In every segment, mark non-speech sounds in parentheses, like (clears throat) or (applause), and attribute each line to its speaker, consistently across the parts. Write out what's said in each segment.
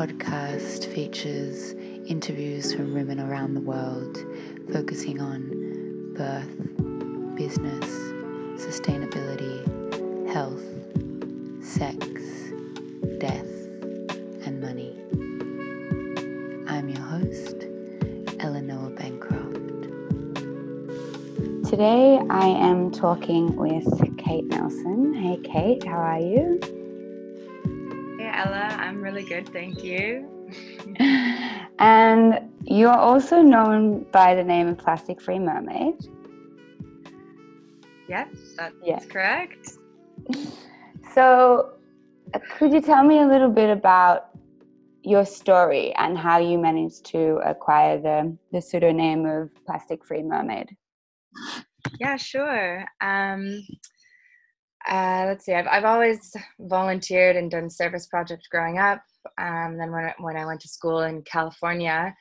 Speaker 1: podcast features interviews from women around the world focusing on birth, business, sustainability, health, sex, death, and money. I'm your host, Ella Noah Bancroft.
Speaker 2: Today I am talking with Kate Nelson. Hey, Kate, how are you?
Speaker 3: Hey, Ella, I'm really good, thank you. (laughs)
Speaker 2: and you are also known by the name of Plastic Free Mermaid.
Speaker 3: Yes, that's yeah. correct. (laughs)
Speaker 2: So, uh, could you tell me a little bit about your story and how you managed to acquire the, the pseudonym of Plastic Free Mermaid?
Speaker 3: Yeah, sure. Um, uh, let's see. I've I've always volunteered and done service projects growing up. Um, then when when I went to school in California,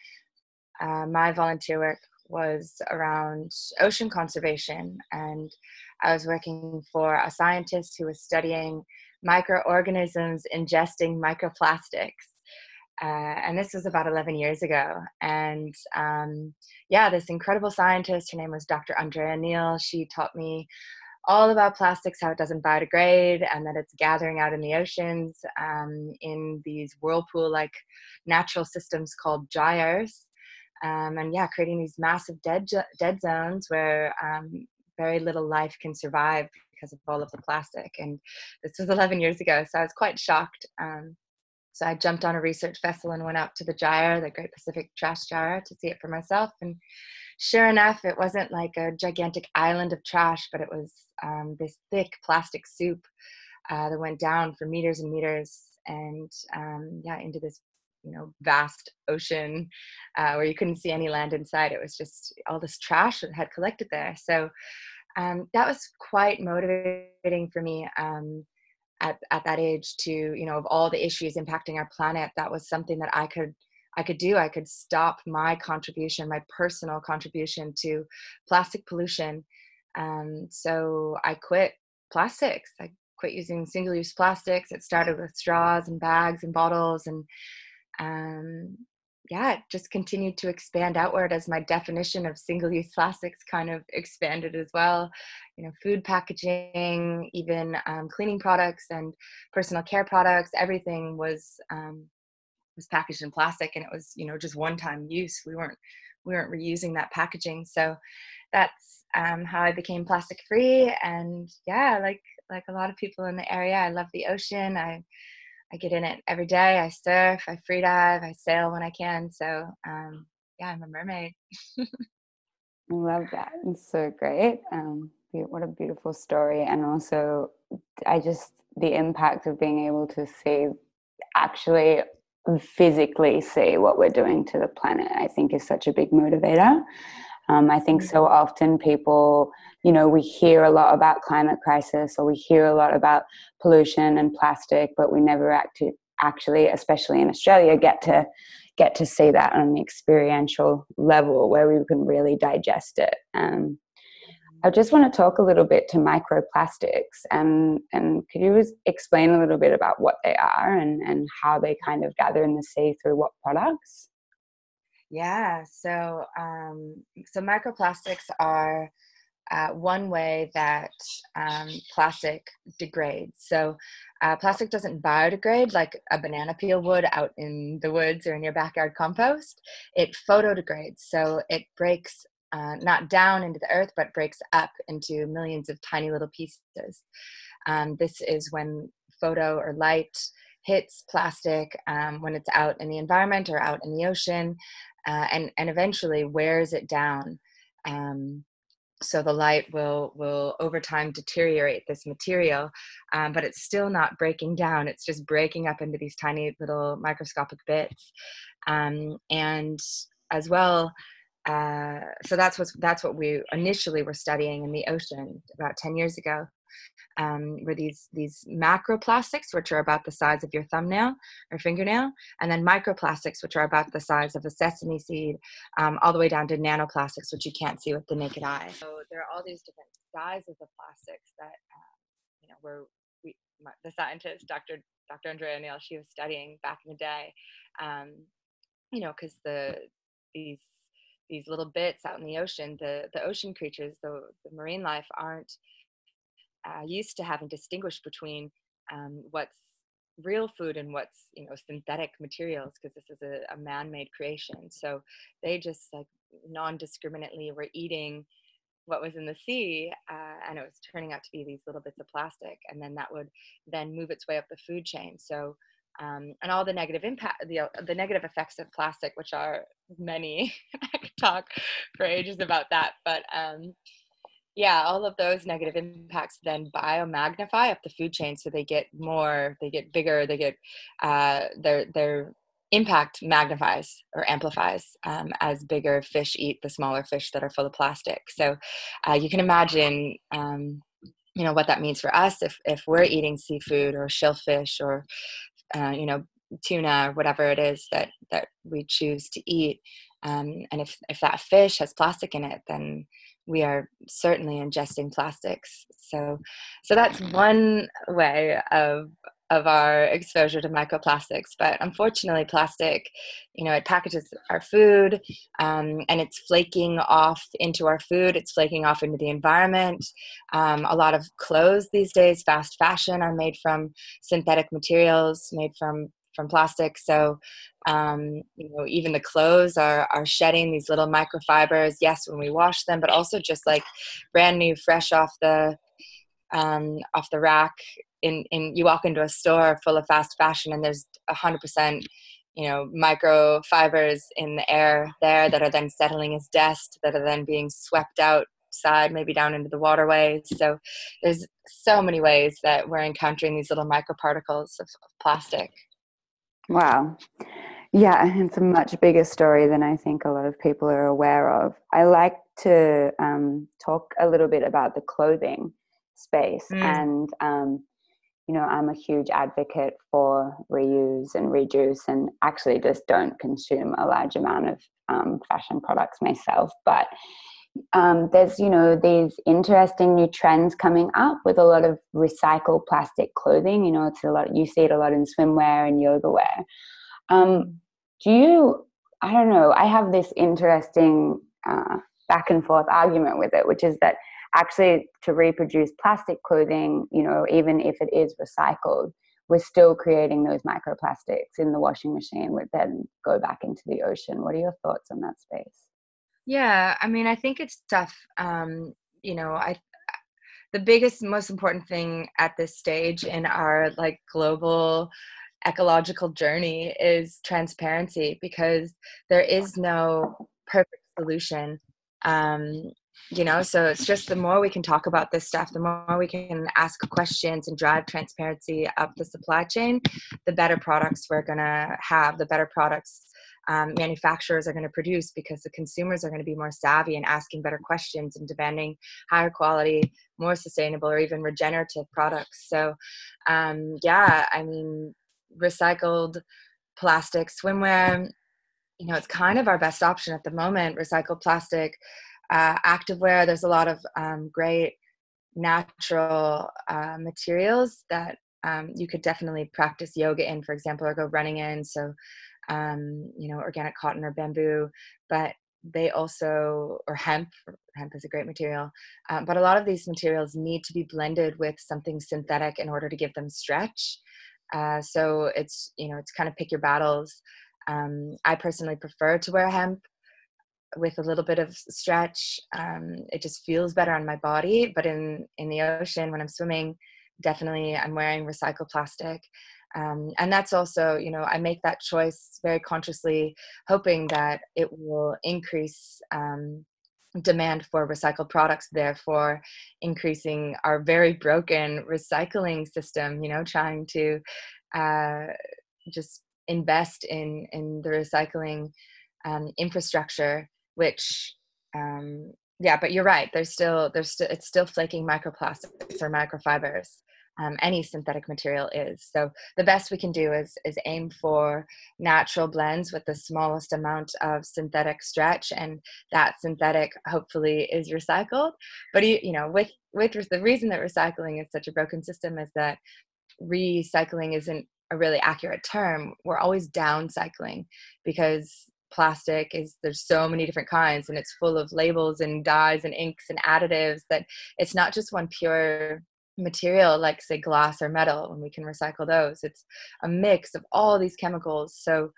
Speaker 3: uh, my volunteer work was around ocean conservation, and I was working for a scientist who was studying microorganisms ingesting microplastics uh, and this was about 11 years ago. And um, yeah, this incredible scientist, her name was Dr. Andrea Neal, she taught me all about plastics, how it doesn't biodegrade, and that it's gathering out in the oceans um, in these whirlpool like natural systems called gyres. Um, and yeah, creating these massive dead, dead zones where um, very little life can survive because of all of the plastic. And this was 11 years ago, so I was quite shocked. Um, so I jumped on a research vessel and went out to the gyre, the Great Pacific Trash Gyre, to see it for myself. And sure enough, it wasn't like a gigantic island of trash, but it was um, this thick plastic soup uh, that went down for meters and meters and um, yeah, into this you know vast ocean uh, where you couldn't see any land inside. It was just all this trash that had collected there. So um, that was quite motivating for me. Um, at, at that age to you know of all the issues impacting our planet that was something that i could i could do i could stop my contribution my personal contribution to plastic pollution. Um, so i quit plastics. I quit using single-use plastics. It started with straws and bags and bottles and um, yeah, it just continued to expand outward as my definition of single use plastics kind of expanded as well. You know, food packaging, even um, cleaning products and personal care products, everything was um, was packaged in plastic and it was, you know, just one time use. We weren't we weren't reusing that packaging. So that's um, how I became plastic free. And yeah, like like a lot of people in the area, I love the ocean. I I get in it every day. I surf, I free dive, I sail when I can. So um, yeah, I'm a mermaid. (laughs)
Speaker 2: I love that. It's so great. Um, what a beautiful story. And also, I just, the impact of being able to see, actually physically see what we're doing to the planet, I think is such a big motivator. Um, I think mm. so often people, you know, we hear a lot about climate crisis or we hear a lot about pollution and plastic, but we never actually, actually, especially in Australia, get to get to see that on an experiential level where we can really digest it. Um, I just want to talk a little bit to microplastics and and could you explain a little bit about what they are and, and how they kind of gather in the sea through what products?
Speaker 3: Yeah, so um, so microplastics are uh, one way that um, plastic degrades. So uh, plastic doesn't biodegrade like a banana peel would out in the woods or in your backyard compost. It photodegrades, so it breaks uh, not down into the earth, but breaks up into millions of tiny little pieces. Um, this is when photo or light hits plastic um, when it's out in the environment or out in the ocean uh, and and eventually wears it down. Um, so the light will will over time deteriorate this material, um, but it's still not breaking down. It's just breaking up into these tiny little microscopic bits, um, and as well. Uh, so that's what that's what we initially were studying in the ocean about 10 years ago um, were these these macroplastics, which are about the size of your thumbnail or fingernail, and then microplastics, which are about the size of a sesame seed, um, all the way down to nanoplastics, which you can't see with the naked eye. So there are all these different sizes of plastics that uh, you know we're we, the scientist, Dr. Dr. Andrea Neal, she was studying back in the day. Um, you know, because the these these little bits out in the ocean, the the ocean creatures, the the marine life aren't uh, used to having distinguished between um, what's real food and what's you know synthetic materials because this is a, a man-made creation. So they just like non-discriminately were eating what was in the sea uh, and it was turning out to be these little bits of plastic and then that would then move its way up the food chain. So um, and all the negative impact the, the negative effects of plastic which are many (laughs) i could talk for ages about that but um, yeah all of those negative impacts then biomagnify up the food chain so they get more they get bigger they get uh, their their impact magnifies or amplifies um, as bigger fish eat the smaller fish that are full of plastic. So uh, you can imagine um, you know what that means for us if if we're eating seafood or shellfish or uh, you know tuna whatever it is that that we choose to eat um, and if if that fish has plastic in it then we are certainly ingesting plastics. So, so that's one way of of our exposure to microplastics. But unfortunately, plastic, you know, it packages our food um, and it's flaking off into our food. It's flaking off into the environment. Um, a lot of clothes these days, fast fashion, are made from synthetic materials, made from from plastic. So, um, you know, even the clothes are are shedding these little microfibers. Yes, when we wash them, but also just like brand new, fresh off the um, off the rack. In in you walk into a store full of fast fashion, and there's a hundred percent you know microfibers in the air there that are then settling as dust that are then being swept outside maybe down into the waterways so there's so many ways that we're encountering these little microparticles of, of plastic
Speaker 2: Wow. Yeah, it's a much bigger story than I think a lot of people are aware of. I like to um, talk a little bit about the clothing space. Mm. And, um, you know, I'm a huge advocate for reuse and reduce and actually just don't consume a large amount of um, fashion products myself. But um, there's you know these interesting new trends coming up with a lot of recycled plastic clothing you know it's a lot you see it a lot in swimwear and yoga wear um, do you i don't know i have this interesting uh, back and forth argument with it which is that actually to reproduce plastic clothing you know even if it is recycled we're still creating those microplastics in the washing machine which then go back into the ocean what are your thoughts on that space
Speaker 3: yeah, I mean, I think it's tough. Um, you know, I the biggest, most important thing at this stage in our like global ecological journey is transparency because there is no perfect solution. Um, you know, so it's just the more we can talk about this stuff, the more we can ask questions and drive transparency up the supply chain, the better products we're gonna have, the better products um, manufacturers are going to produce because the consumers are going to be more savvy and asking better questions and demanding higher quality, more sustainable, or even regenerative products. So, um, yeah, I mean, recycled plastic swimwear, you know, it's kind of our best option at the moment. Recycled plastic, uh, activewear, there's a lot of um, great natural uh, materials that um, you could definitely practice yoga in, for example, or go running in. So um, you know, organic cotton or bamboo, but they also, or hemp, hemp is a great material, um, but a lot of these materials need to be blended with something synthetic in order to give them stretch. Uh, so it's, you know, it's kind of pick your battles. Um, I personally prefer to wear hemp with a little bit of stretch. Um, it just feels better on my body, but in, in the ocean when I'm swimming, definitely I'm wearing recycled plastic um, and that's also you know i make that choice very consciously hoping that it will increase um, demand for recycled products therefore increasing our very broken recycling system you know trying to uh, just invest in in the recycling um, infrastructure which um, yeah but you're right there's still there's still it's still flaking microplastics or microfibers um, any synthetic material is. So the best we can do is is aim for natural blends with the smallest amount of synthetic stretch, and that synthetic hopefully is recycled. But you know, with with the reason that recycling is such a broken system is that recycling isn't a really accurate term we're always downcycling because plastic is there's so many different kinds and it's full of labels and dyes and inks and additives that it's not just one pure material like say glass or metal when we can recycle those. It's a mix of all these chemicals. So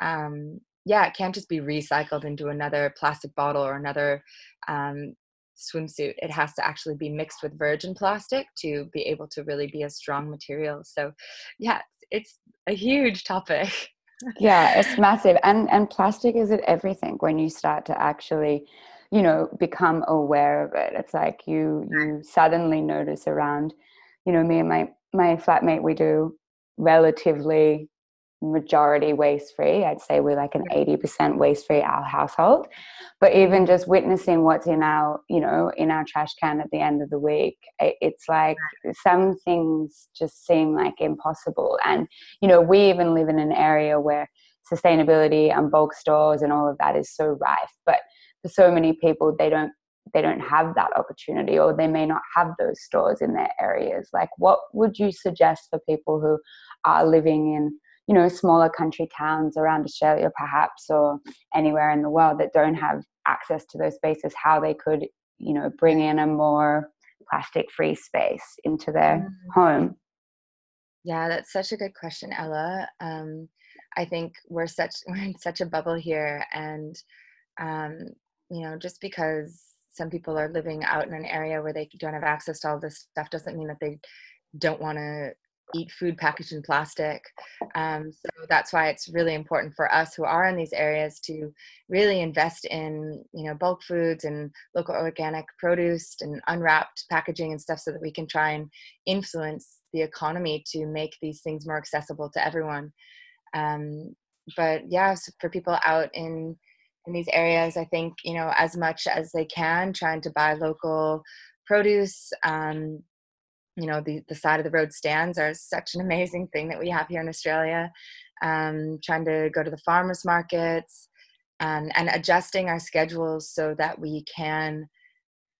Speaker 3: um, yeah it can't just be recycled into another plastic bottle or another um, swimsuit. It has to actually be mixed with virgin plastic to be able to really be a strong material. So yeah it's a huge topic. (laughs)
Speaker 2: Yeah it's massive. And and plastic is at everything when you start to actually you know become aware of it. It's like you you suddenly notice around you know me and my my flatmate we do relatively majority waste free. I'd say we're like an 80% waste free our household. But even just witnessing what's in our, you know, in our trash can at the end of the week, it's like some things just seem like impossible. And, you know, we even live in an area where sustainability and bulk stores and all of that is so rife. But for so many people, they don't they don't have that opportunity or they may not have those stores in their areas like what would you suggest for people who are living in you know smaller country towns around australia perhaps or anywhere in the world that don't have access to those spaces how they could you know bring in a more plastic free space into their mm. home
Speaker 3: yeah that's such a good question ella um, i think we're such (laughs) we're in such a bubble here and um, you know just because some people are living out in an area where they don't have access to all this stuff doesn't mean that they don't want to eat food packaged in plastic. Um, so that's why it's really important for us who are in these areas to really invest in, you know, bulk foods and local organic produce and unwrapped packaging and stuff so that we can try and influence the economy to make these things more accessible to everyone. Um, but yeah, so for people out in in these areas, I think you know as much as they can, trying to buy local produce. Um, you know the, the side of the road stands are such an amazing thing that we have here in australia um, trying to go to the farmers markets and, and adjusting our schedules so that we can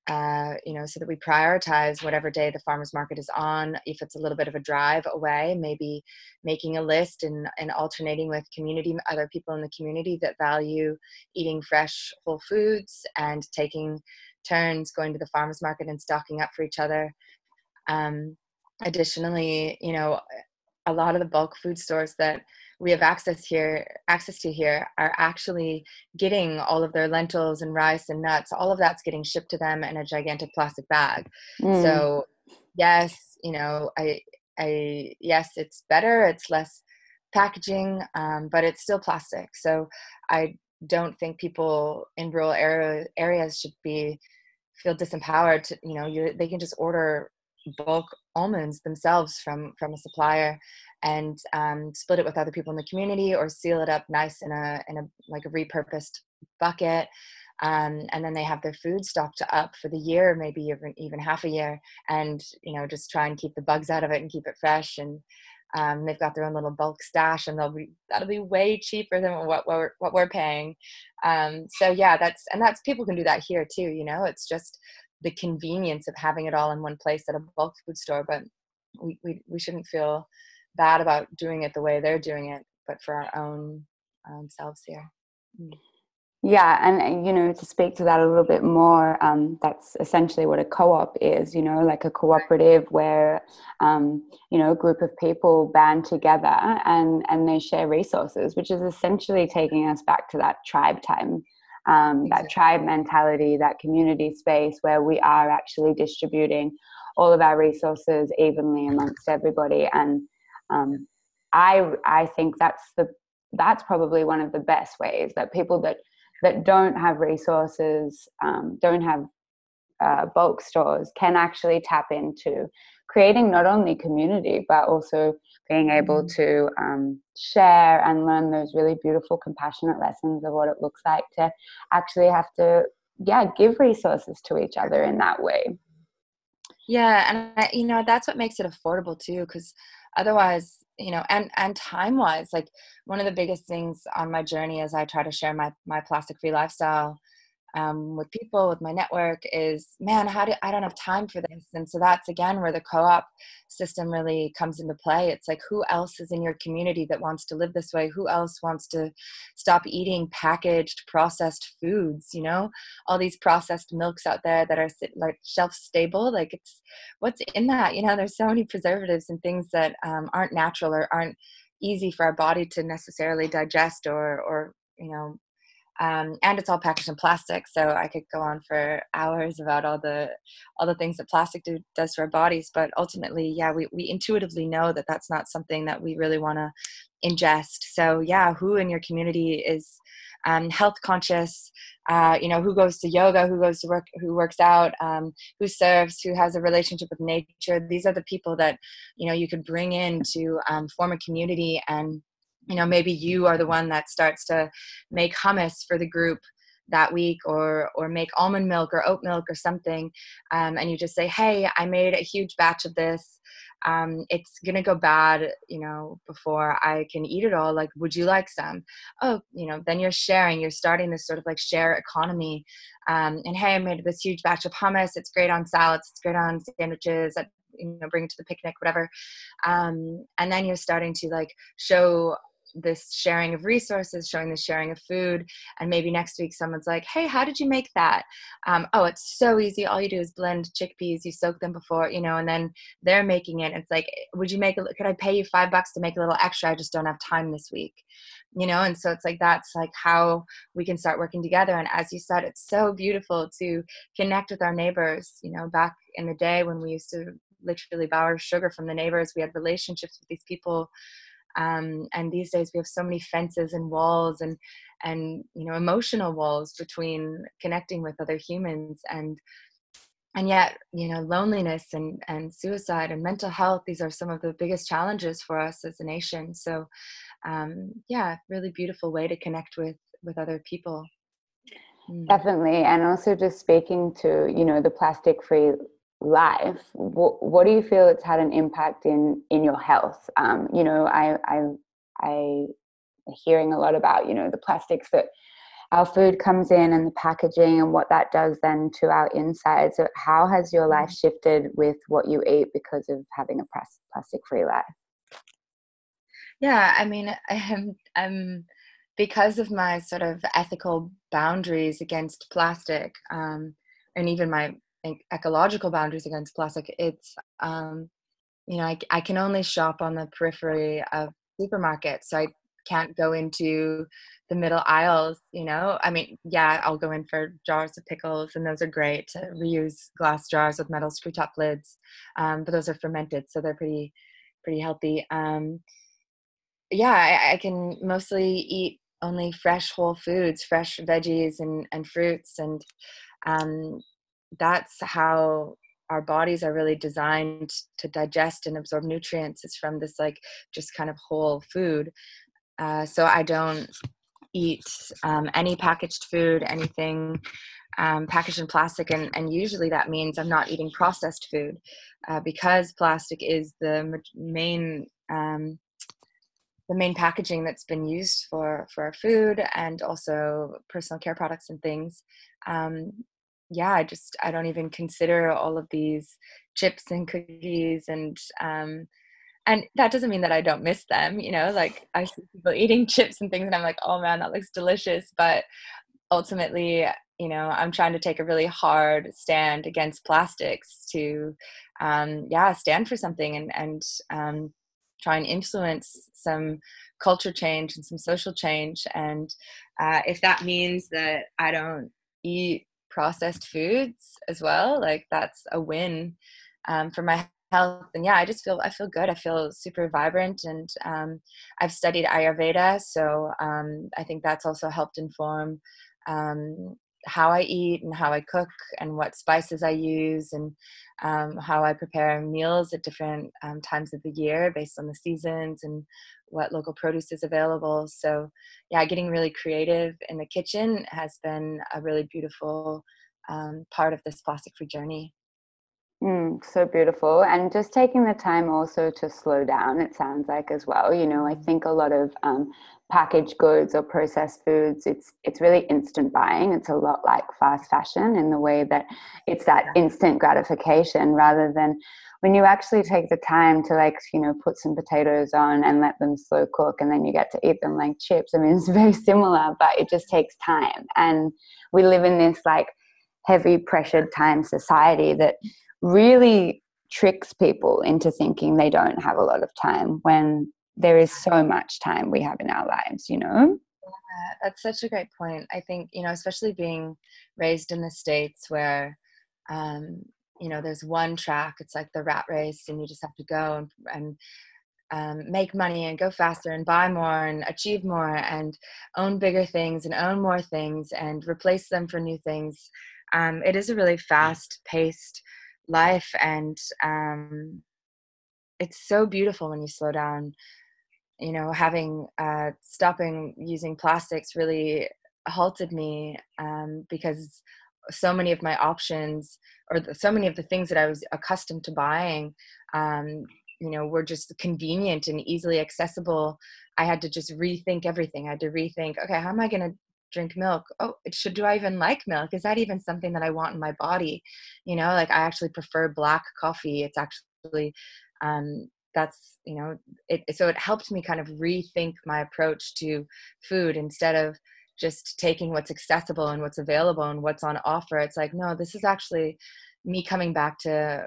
Speaker 3: uh, you know so that we prioritize whatever day the farmers market is on. If it's a little bit of a drive away maybe making a list and, and alternating with community other people in the community that value eating fresh whole foods and taking turns going to the farmers market and stocking up for each other um, additionally, you know, a lot of the bulk food stores that we have access here access to here are actually getting all of their lentils and rice and nuts. All of that's getting shipped to them in a gigantic plastic bag. Mm. so yes you know i i yes it's better it's less packaging um, but it's still plastic. So i don't think people in rural area, areas should be feel disempowered to you know you they can just order bulk almonds themselves from from a supplier and um, split it with other people in the community or seal it up nice in a in a like a repurposed bucket um, and then they have their food stocked up for the year maybe even even half a year and you know just try and keep the bugs out of it and keep it fresh and um, they've got their own little bulk stash and they'll be that'll be way cheaper than what, what we're what we're paying. Um, so yeah that's and that's people can do that here too you know? It's just the convenience of having it all in one place at a bulk food store but we, we, we shouldn't feel bad about doing it the way they're doing it but for our own selves here
Speaker 2: mm. yeah and you know to speak to that a little bit more um, that's essentially what a co-op is you know like a cooperative where um, you know a group of people band together and and they share resources which is essentially taking us back to that tribe time um, that tribe mentality, that community space where we are actually distributing all of our resources evenly amongst everybody. And um, I I think that's the that's probably one of the best ways that people that that don't have resources, um, don't have uh, bulk stores, can actually tap into creating not only community but also being able mm-hmm. to um, share and learn those really beautiful compassionate lessons of what it looks like to actually have to yeah give resources to each other in that way
Speaker 3: yeah and I, you know that's what makes it affordable too because otherwise you know and and time wise like one of the biggest things on my journey as i try to share my my plastic free lifestyle um, with people with my network is man how do i don't have time for this. And so that's again where the co-op system really comes into play. It's like who else is in your community that wants to live this way? Who else wants to stop eating packaged processed foods you know? All these processed milks out there that are like shelf stable like it's what's in that? You know there's so many preservatives and things that um, aren't natural or aren't easy for our body to necessarily digest or or you know um, and it's all packaged in plastic so i could go on for hours about all the all the things that plastic do, does to our bodies but ultimately yeah we, we intuitively know that that's not something that we really want to ingest. So yeah who in your community is um, health conscious? Uh, you know who goes to yoga who goes to work who works out um, who serves who has a relationship with nature? These are the people that you know you could bring in to um, form a community and you know maybe you are the one that starts to make hummus for the group that week or or make almond milk or oat milk or something um, and you just say hey i made a huge batch of this. Um, it's gonna go bad you know before i can eat it all. Like would you like some? Oh you know then you're sharing you're starting this sort of like share economy um, and hey i made this huge batch of hummus. It's great on salads. It's great on sandwiches you know bring it to the picnic whatever. Um, and then you're starting to like show this sharing of resources, showing the sharing of food, and maybe next week someone's like, "Hey, how did you make that?" Um, oh, it's so easy. All you do is blend chickpeas. You soak them before, you know, and then they're making it. It's like, would you make? A, could I pay you five bucks to make a little extra? I just don't have time this week, you know. And so it's like that's like how we can start working together. And as you said, it's so beautiful to connect with our neighbors. You know, back in the day when we used to literally borrow sugar from the neighbors, we had relationships with these people um, and these days we have so many fences and walls and and you know emotional walls between connecting with other humans and and yet you know loneliness and and suicide and mental health these are some of the biggest challenges for us as a nation so um, yeah really beautiful way to connect with with other people
Speaker 2: mm. definitely and also just speaking to you know the plastic free life what, what do you feel it's had an impact in in your health? Um, you know i i i hearing a lot about you know the plastics that our food comes in and the packaging and what that does then to our insides. So how has your life mm-hmm. shifted with what you eat because of having a plastic free life?
Speaker 3: Yeah i mean (laughs) i'm i'm because of my sort of ethical boundaries against plastic um, and even my ecological boundaries against plastic it's um, you know I, I can only shop on the periphery of supermarkets so i can't go into the middle aisles you know? I mean yeah i'll go in for jars of pickles and those are great to reuse glass jars with metal screw top lids um, but those are fermented so they're pretty pretty healthy um, yeah I, I, can mostly eat only fresh whole foods fresh veggies and, and fruits and um, that's how our bodies are really designed to digest and absorb nutrients is from this like just kind of whole food. Uh, so i don't eat um, any packaged food anything um, packaged in plastic and, and usually that means i'm not eating processed food uh, because plastic is the main um, the main packaging that's been used for for our food and also personal care products and things. Um, yeah, I just I don't even consider all of these chips and cookies and um and that doesn't mean that I don't miss them, you know, like I see people eating (laughs) chips and things and I'm like, oh man, that looks delicious. But ultimately, you know, I'm trying to take a really hard stand against plastics to um yeah, stand for something and and um try and influence some culture change and some social change. And uh, if that means that I don't eat processed foods as well like that's a win um, for my health. And yeah i just feel i feel good. I feel super vibrant and um, i've studied ayurveda so um, i think that's also helped inform um, how i eat and how i cook and what spices i use and um, how i prepare meals at different um, times of the year based on the seasons and what local produce is available. So, yeah, getting really creative in the kitchen has been a really beautiful um, part of this plastic free journey.
Speaker 2: Mm, so beautiful. And just taking the time also to slow down, it sounds like as well. You know, I think a lot of um, packaged goods or processed foods, it's it's really instant buying. It's a lot like fast fashion in the way that it's that instant gratification rather than when you actually take the time to like, you know, put some potatoes on and let them slow cook and then you get to eat them like chips. I mean, it's (laughs) very similar, but it just takes time. And we live in this like heavy pressured time society that really tricks people into thinking they don't have a lot of time when there is so much time we have in our lives, you know?
Speaker 3: Yeah, that's such a great point. I think, you know, especially being raised in the States where, um, you know, there's one track, it's like the rat race, and you just have to go and, and um, make money and go faster and buy more and achieve more and own bigger things and own more things and replace them for new things. Um, it is a really fast paced life and um, it's so beautiful when you slow down you know having uh, stopping using plastics really halted me um, because so many of my options or the, so many of the things that i was accustomed to buying um, you know were just convenient and easily accessible. I had to just rethink everything. I had to rethink okay how am i going to drink milk? Oh should do i even like milk? Is that even something that i want in my body? You know like i actually prefer black coffee. It's actually um that's you know it so it helped me kind of rethink my approach to food instead of just taking what's accessible and what's available and what's on offer it's like no this is actually me coming back to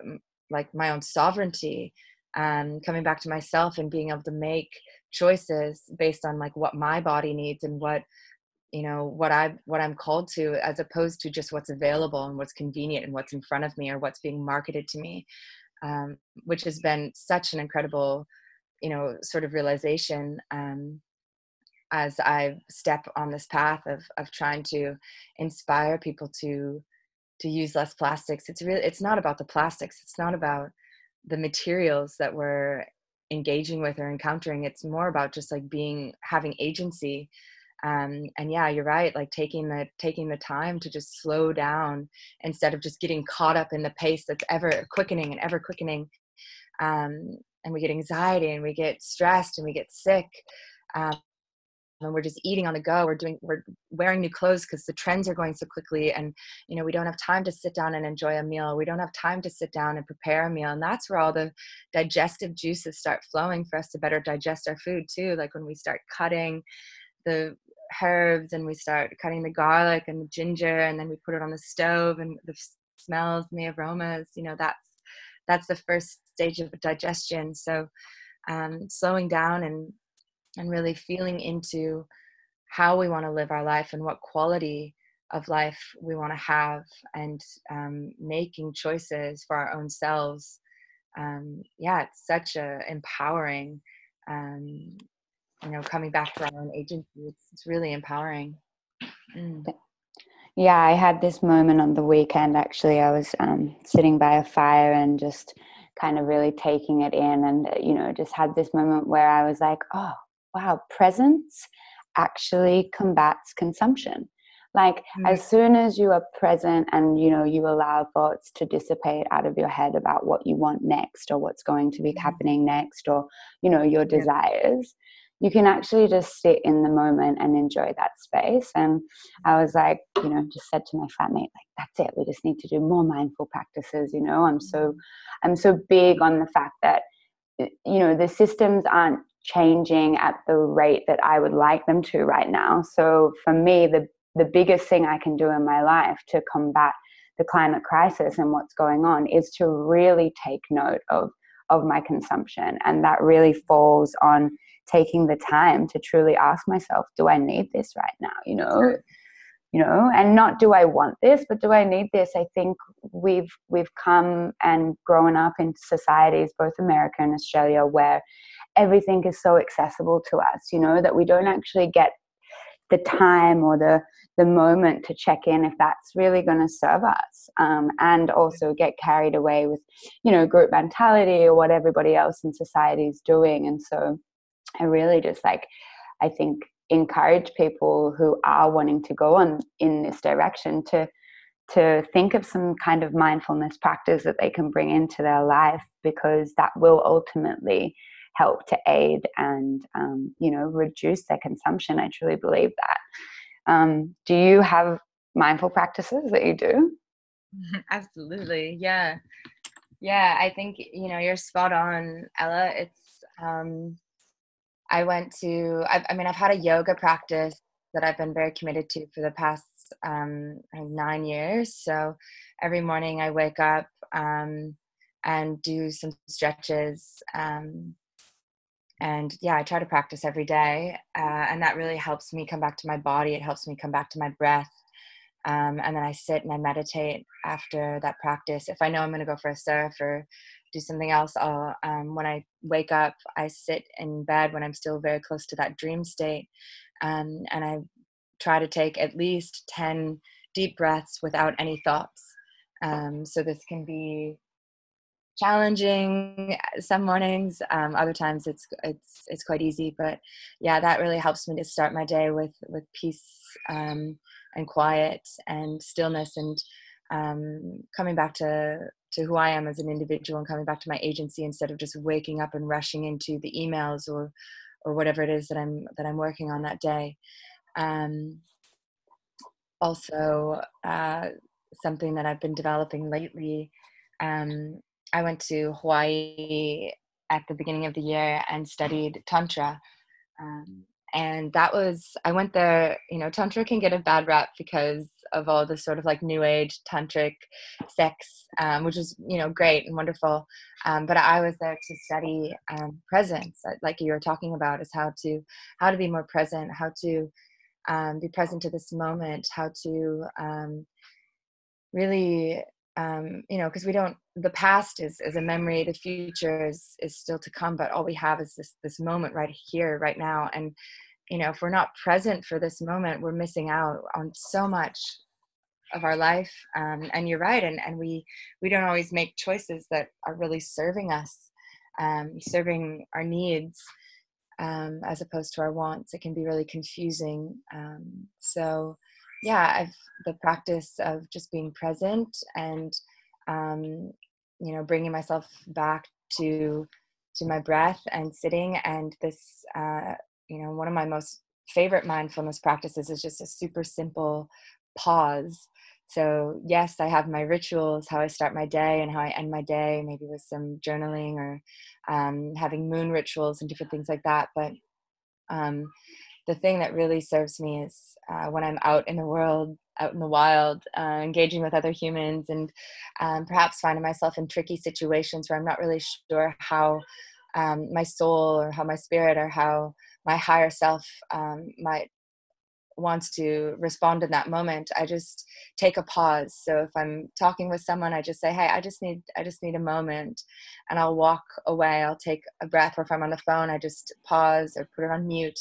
Speaker 3: like my own sovereignty and coming back to myself and being able to make choices based on like what my body needs and what you know what i what i'm called to as opposed to just what's available and what's convenient and what's in front of me or what's being marketed to me um, which has been such an incredible you know sort of realization um, as i step on this path of of trying to inspire people to to use less plastics it's really it's not about the plastics it's not about the materials that we're engaging with or encountering it's more about just like being having agency um, and yeah you're right like taking the taking the time to just slow down instead of just getting caught up in the pace that's ever quickening and ever quickening um, and we get anxiety and we get stressed and we get sick um, and we're just eating on the go we're doing we're wearing new clothes because the trends are going so quickly and you know we don't have time to sit down and enjoy a meal. We don't have time to sit down and prepare a meal and that's where all the digestive juices start flowing for us to better digest our food too like when we start cutting the herbs and we start cutting the garlic and the ginger and then we put it on the stove and the smells and the aromas you know that's that's the first stage of digestion. So um, slowing down and and really feeling into how we want to live our life and what quality of life we want to have and um, making choices for our own selves. Um, yeah it's such a empowering um, you know coming back to our own agency it's, it's really empowering.
Speaker 2: Mm. yeah i had this moment on the weekend actually. I was um, sitting by a fire and just kind of really taking it in and you know just had this moment where i was like oh wow presence actually combats consumption like mm-hmm. as soon as you are present and you know you allow thoughts to dissipate out of your head about what you want next or what's going to be mm-hmm. happening next or you know your desires you can actually just sit in the moment and enjoy that space. And I was like, you know, just said to my flatmate, like, that's it. We just need to do more mindful practices. You know, I'm so, I'm so big on the fact that, you know, the systems aren't changing at the rate that I would like them to right now. So for me, the the biggest thing I can do in my life to combat the climate crisis and what's going on is to really take note of of my consumption, and that really falls on taking the time to truly ask myself, do I need this right now? You know, you know, and not do I want this, but do I need this? I think we've we've come and grown up in societies, both America and Australia, where everything is so accessible to us, you know, that we don't actually get the time or the the moment to check in if that's really going to serve us um, and also get carried away with you know group mentality or what everybody else in society is doing. And so I really just like, I think, encourage people who are wanting to go on in this direction to to think of some kind of mindfulness practice that they can bring into their life because that will ultimately help to aid and um, you know reduce their consumption i truly believe that. Um, do you have mindful practices that you do? (laughs)
Speaker 3: Absolutely yeah. Yeah i think you know you're spot on ella. It's um i went to I, I mean i've had a yoga practice that i've been very committed to for the past um nine years. So every morning i wake up um and do some stretches um and yeah i try to practice every day uh, and that really helps me come back to my body it helps me come back to my breath um, and then i sit and i meditate after that practice. If i know i'm going to go for a surf or do something else i'll um, when i wake up i sit in bed when i'm still very close to that dream state um, and i try to take at least 10 deep breaths without any thoughts um, so this can be challenging uh, some mornings um, other times it's it's it's quite easy but yeah that really helps me to start my day with with peace um, and quiet and stillness and um, coming back to to who I am as an individual and coming back to my agency instead of just waking up and rushing into the emails or or whatever it is that I'm that I'm working on that day. Um, also, uh, something that I've been developing lately um, I went to Hawaii at the beginning of the year and studied Tantra. Um, and that was, I went there, you know, Tantra can get a bad rap because of all the sort of like new age tantric sex, um, which is, you know, great and wonderful. Um, but I was there to study um, presence, uh, like you were talking about, is how to, how to be more present, how to um, be present to this moment, how to um, really um, you know, because we don't. The past is is a memory. The future is is still to come. But all we have is this this moment right here, right now. And you know, if we're not present for this moment, we're missing out on so much of our life. Um, and you're right. And and we we don't always make choices that are really serving us, um, serving our needs. Um, as opposed to our wants, it can be really confusing. Um, so, yeah, I've the practice of just being present and um, you know bringing myself back to to my breath and sitting and this uh, you know one of my most favorite mindfulness practices is just a super simple pause. So yes i have my rituals how i start my day and how i end my day maybe with some journaling or um, having moon rituals and different things like that but um, the thing that really serves me is uh, when I'm out in the world, out in the wild, uh, engaging with other humans, and um, perhaps finding myself in tricky situations where I'm not really sure how um, my soul or how my spirit or how my higher self um, might wants to respond in that moment i just take a pause. So if i'm talking with someone i just say hey i just need i just need a moment and i'll walk away i'll take a breath or if i'm on the phone i just pause or put it on mute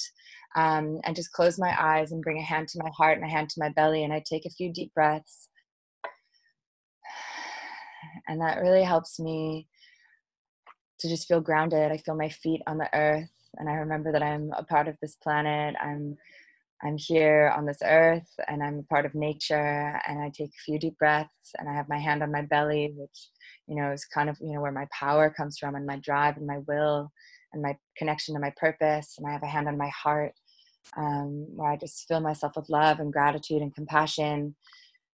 Speaker 3: um, and just close my eyes and bring a hand to my heart and a hand to my belly and i take a few deep breaths. (sighs) And that really helps me to just feel grounded. I feel my feet on the earth and i remember that i'm a part of this planet. I'm I'm here on this earth and I'm a part of nature and I take a few deep breaths and I have my hand on my belly, which, you know, is kind of, you know, where my power comes from and my drive and my will and my connection to my purpose. And I have a hand on my heart um, where I just fill myself with love and gratitude and compassion.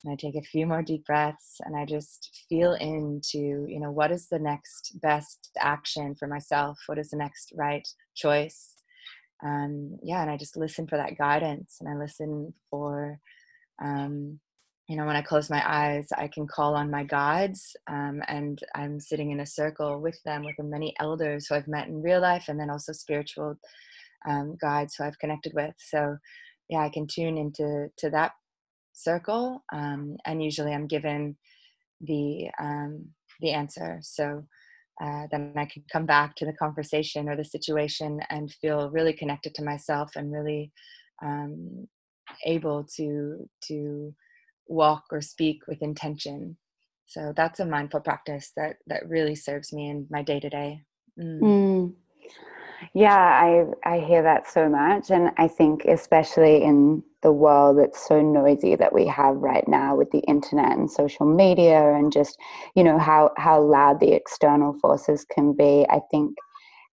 Speaker 3: And I take a few more deep breaths and I just feel into, you know, what is the next best action for myself? What is the next right choice? um, yeah, and I just listen for that guidance and I listen for, um, you know, when I close my eyes, I can call on my guides um, and I'm sitting in a circle with them, with the many elders who I've met in real life and then also spiritual um, guides who I've connected with. So, yeah, I can tune into to that circle um, and usually I'm given the um, the answer. So uh, then I can come back to the conversation or the situation and feel really connected to myself and really um, able to to walk or speak with intention. So that's a mindful practice that that really serves me in my day to day.
Speaker 2: Yeah, I I hear that so much, and I think especially in the world that's so noisy that we have right now with the internet and social media, and just you know how how loud the external forces can be. I think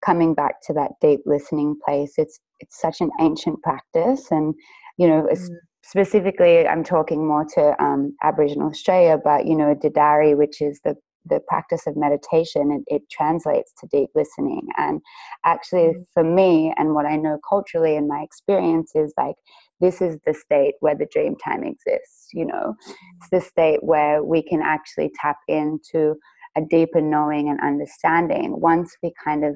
Speaker 2: coming back to that deep listening place, it's it's such an ancient practice, and you know. Mm. Specifically, I'm talking more to um, Aboriginal Australia, but you know, Dadirri, which is the the practice of meditation it, it, translates to deep listening. And actually mm-hmm. for me and what i know culturally in my experience is like this is the state where the dream time exists you know? It's the state where we can actually tap into a deeper knowing and understanding once we kind of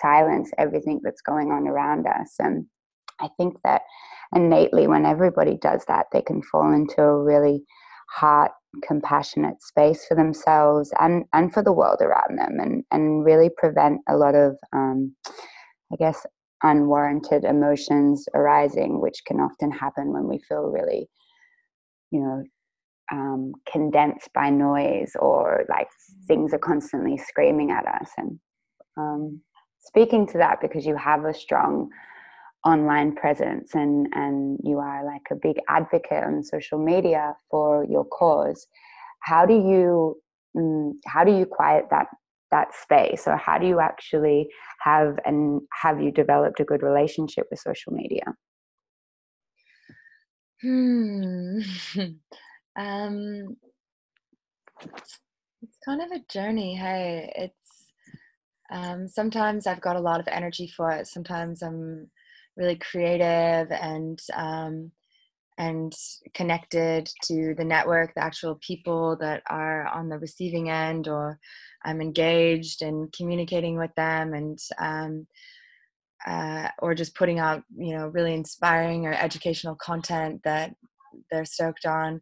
Speaker 2: silence everything that's going on around us. And i think that innately when everybody does that they can fall into a really heart compassionate space for themselves and and for the world around them and and really prevent a lot of um, i guess unwarranted emotions arising which can often happen when we feel really you know um, condensed by noise or like things are constantly screaming at us. And um, speaking to that because you have a strong online presence and and you are like a big advocate on social media for your cause how do you mm, how do you quiet that that space? Or how do you actually have and have you developed a good relationship with social media?
Speaker 3: Hmm. (laughs) Um it's kind of a journey hey. It's um, sometimes I've got a lot of energy for it. Sometimes I'm really creative and um, and connected to the network, the actual people that are on the receiving end, or I'm engaged and communicating with them, and um, uh, or just putting out you know really inspiring or educational content that they're stoked on.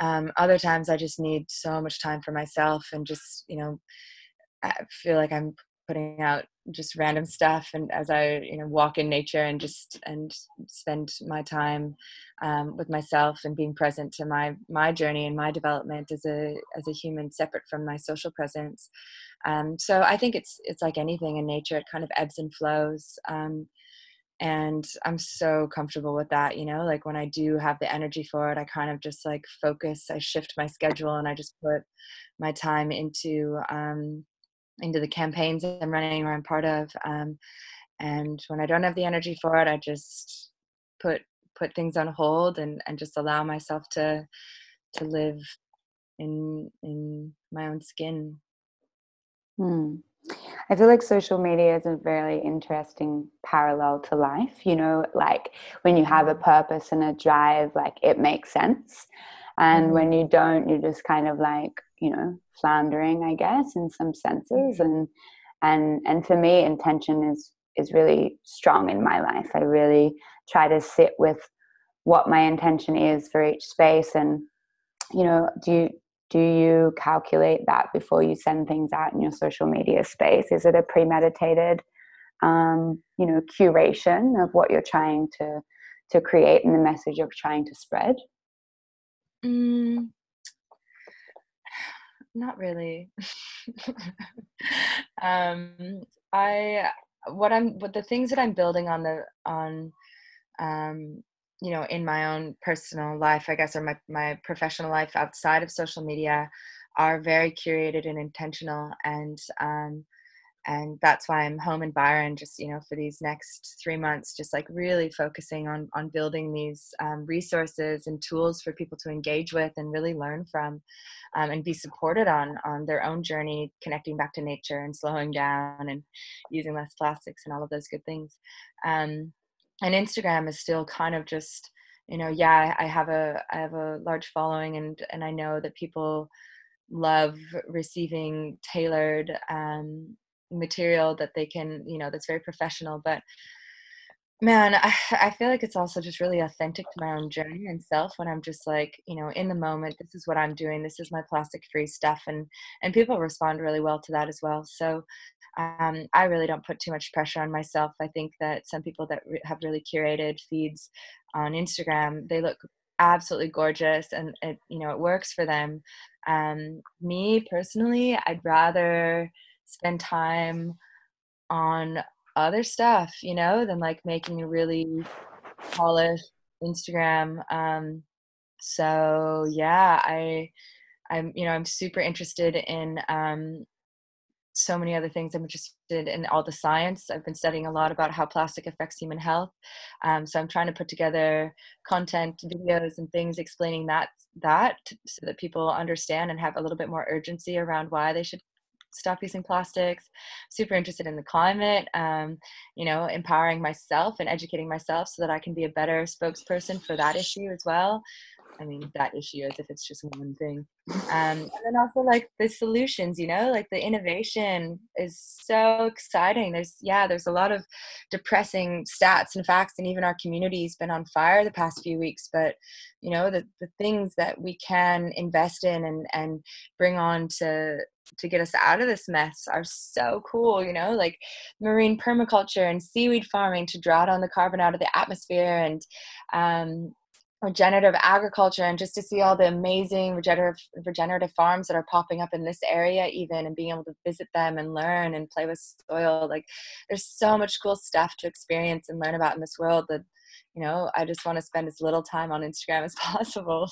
Speaker 3: Um, other times, I just need so much time for myself and just you know I feel like I'm putting out just random stuff and as i you know walk in nature and just and spend my time um, with myself and being present to my my journey and my development as a as a human separate from my social presence. Um, so i think it's it's like anything in nature it kind of ebbs and flows um, and i'm so comfortable with that you know like when i do have the energy for it i kind of just like focus i shift my schedule and i just put my time into um, into the campaigns I'm running or I'm part of. Um, and when I don't have the energy for it, I just put put things on hold and, and just allow myself to to live in in my own skin.
Speaker 2: Hmm. I feel like social media is a very interesting parallel to life. You know, like when you have a mm-hmm. purpose and a drive, like it makes sense. And mm-hmm. when you don't, you're just kind of like, you know floundering i guess in some senses. Mm-hmm. and and and for me intention is is really strong in my life. I really try to sit with what my intention is for each space. And you know do you do you calculate that before you send things out in your social media space? Is it a premeditated um, you know curation of what you're trying to to create and the message you're trying to spread
Speaker 3: mm, not really. (laughs) um, I what I'm what the things that I'm building on the on um, you know in my own personal life, I guess, or my my professional life outside of social media are very curated and intentional and um, and that's why I'm home in Byron just you know for these next three months just like really focusing on on building these um, resources and tools for people to engage with and really learn from um, and be supported on on their own journey connecting back to nature and slowing down and using less plastics and all of those good things. Um, and Instagram is still kind of just you know yeah I have a I have a large following and and I know that people love receiving tailored um, material that they can you know that's very professional but man I, (laughs) I feel like it's also just really authentic to my own journey and self when i'm just like you know in the moment this is what i'm doing this is my plastic free stuff and and people respond really well to that as well. So um, i really don't put too much pressure on myself. I think that some people that re- have really curated feeds on instagram they look absolutely gorgeous and it you know it works for them. Um, me personally i'd rather spend time on other stuff, you know, than like making a really polished Instagram. Um, so yeah, I, I'm, you know, I'm super interested in um, so many other things. I'm interested in all the science. I've been studying a lot about how plastic affects human health. Um, so I'm trying to put together content, videos, and things explaining that that so that people understand and have a little bit more urgency around why they should stop using plastics super interested in the climate um, you know empowering myself and educating myself so that i can be a better spokesperson for that issue as well I mean, that issue as if it's just one thing. Um, and then also like the solutions, you know, like the innovation is so exciting. There's, yeah, there's a lot of depressing stats and facts, and even our community's been on fire the past few weeks. But, you know, the, the things that we can invest in and, and bring on to, to get us out of this mess are so cool, you know, like marine permaculture and seaweed farming to draw down the carbon out of the atmosphere and, um, regenerative agriculture and just to see all the amazing regenerative regenerative farms that are popping up in this area even and being able to visit them and learn and play with soil like there's so much cool stuff to experience and learn about in this world that you know i just want to spend as little time on instagram as (laughs) possible.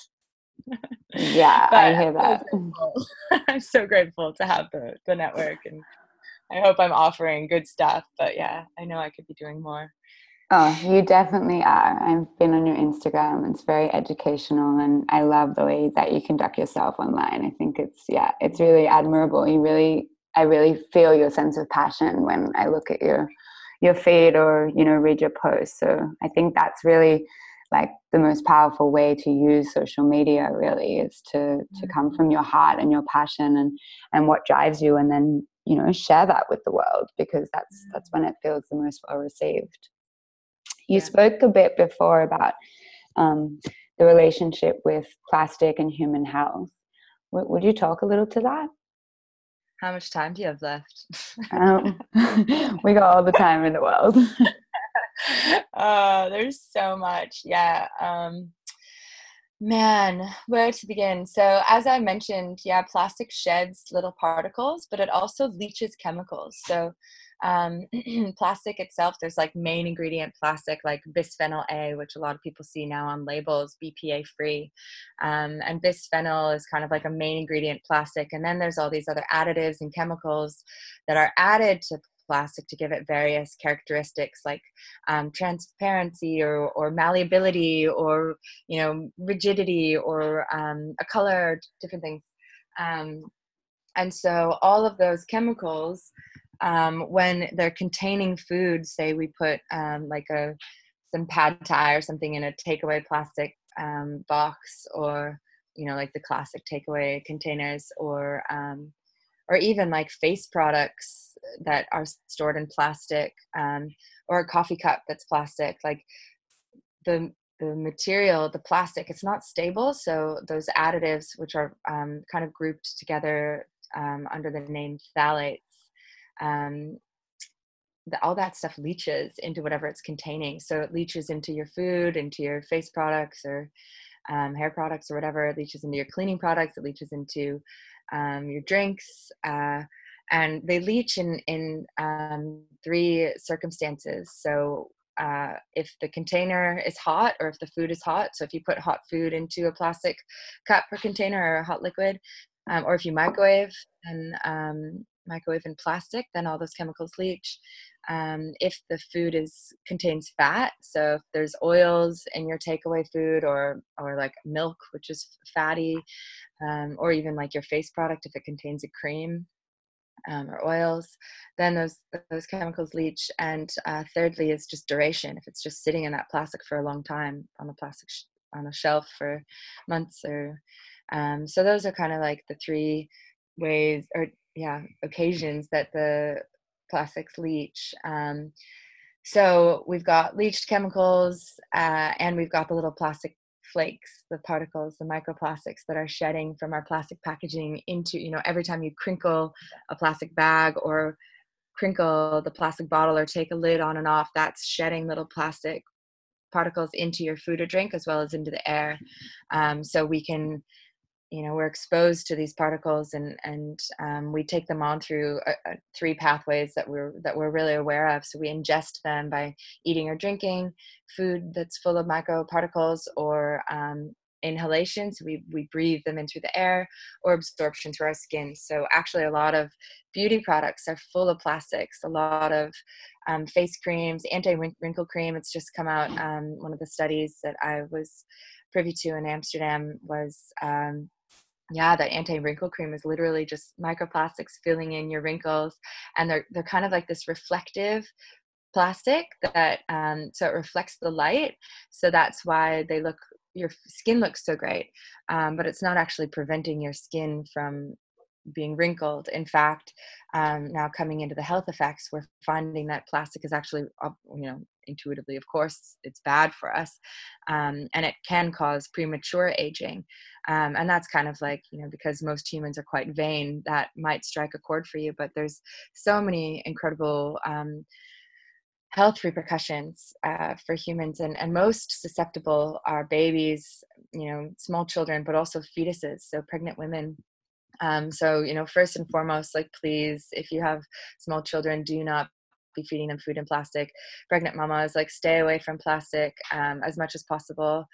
Speaker 2: Yeah (laughs) i hear that. (laughs)
Speaker 3: i'm so grateful to have the, the network and i hope i'm offering good stuff but yeah i know i could be doing more
Speaker 2: Oh, you definitely are. I've been on your Instagram. It's very educational, and I love the way that you conduct yourself online. I think it's yeah, it's really admirable. You really, I really feel your sense of passion when I look at your your feed or you know read your posts. So I think that's really like the most powerful way to use social media. Really, is to to come mm-hmm. from your heart and your passion and and what drives you, and then you know share that with the world because that's that's when it feels the most well received. You yeah. spoke a bit before about um, the relationship with plastic and human health. W- would you talk a little to that?
Speaker 3: How much time do you have left? (laughs)
Speaker 2: um, (laughs) we got all the time in the world. (laughs)
Speaker 3: uh, there's so much. Yeah. Um, man, where to begin? So, as I mentioned, yeah, plastic sheds little particles, but it also leaches chemicals. So, um, (clears throat) plastic itself, there's like main ingredient plastic like bisphenol A, which a lot of people see now on labels, BPA free. Um, and bisphenol is kind of like a main ingredient plastic. And then there's all these other additives and chemicals that are added to plastic to give it various characteristics like um, transparency or, or malleability or you know rigidity or um, a color different things um, and so all of those chemicals um, when they're containing food, say we put um, like a some pad thai or something in a takeaway plastic um, box, or you know like the classic takeaway containers, or um, or even like face products that are stored in plastic, um, or a coffee cup that's plastic. Like the the material, the plastic, it's not stable. So those additives, which are um, kind of grouped together under the name phthalates um, the, all that stuff leaches into whatever it's containing. So it leaches into your food, into your face products or um, hair products or whatever. It leaches into your cleaning products. It leaches into um, your drinks. Uh, and they leach in, in um, three circumstances. So uh, if the container is hot or if the food is hot, so if you put hot food into a plastic cup or container or a hot liquid, um, or if you microwave, then um, microwave in plastic, then all those chemicals leach. Um, if the food is contains fat, so if there's oils in your takeaway food, or or like milk, which is fatty, um, or even like your face product, if it contains a cream, um, or oils, then those those chemicals leach. And uh, thirdly, is just duration. If it's just sitting in that plastic for a long time on the plastic sh- on a shelf for months, or um, so those are kind of like the three ways or yeah occasions that the plastics leach um, so we've got leached chemicals uh, and we've got the little plastic flakes the particles the microplastics that are shedding from our plastic packaging into you know every time you crinkle a plastic bag or crinkle the plastic bottle or take a lid on and off that's shedding little plastic particles into your food or drink as well as into the air. Um, so we can you know we're exposed to these particles and and um, we take them on through uh, uh, three pathways that we're that we're really aware of. So we ingest them by eating or drinking food that's full of microparticles or um, inhalation so we, we breathe them in through the air or absorption through our skin. So actually a lot of beauty products are full of plastics a lot of um, face creams anti-wrinkle cream. It's just come out um, one of the studies that i was privy to in amsterdam was um, yeah that anti-wrinkle cream is literally just microplastics filling in your wrinkles and they're they're kind of like this reflective plastic that um, so it reflects the light so that's why they look your skin looks so great um, but it's not actually preventing your skin from being wrinkled. In fact um, now coming into the health effects we're finding that plastic is actually you know intuitively of course it's bad for us um, and it can cause premature aging. Um, and that's kind of like you know because most humans are quite vain that might strike a chord for you but there's so many incredible um, health repercussions uh, for humans and, and most susceptible are babies you know small children but also fetuses so pregnant women. Um, so you know first and foremost like please if you have small children do not be feeding them food in plastic. Pregnant mamas like stay away from plastic um, as much as possible.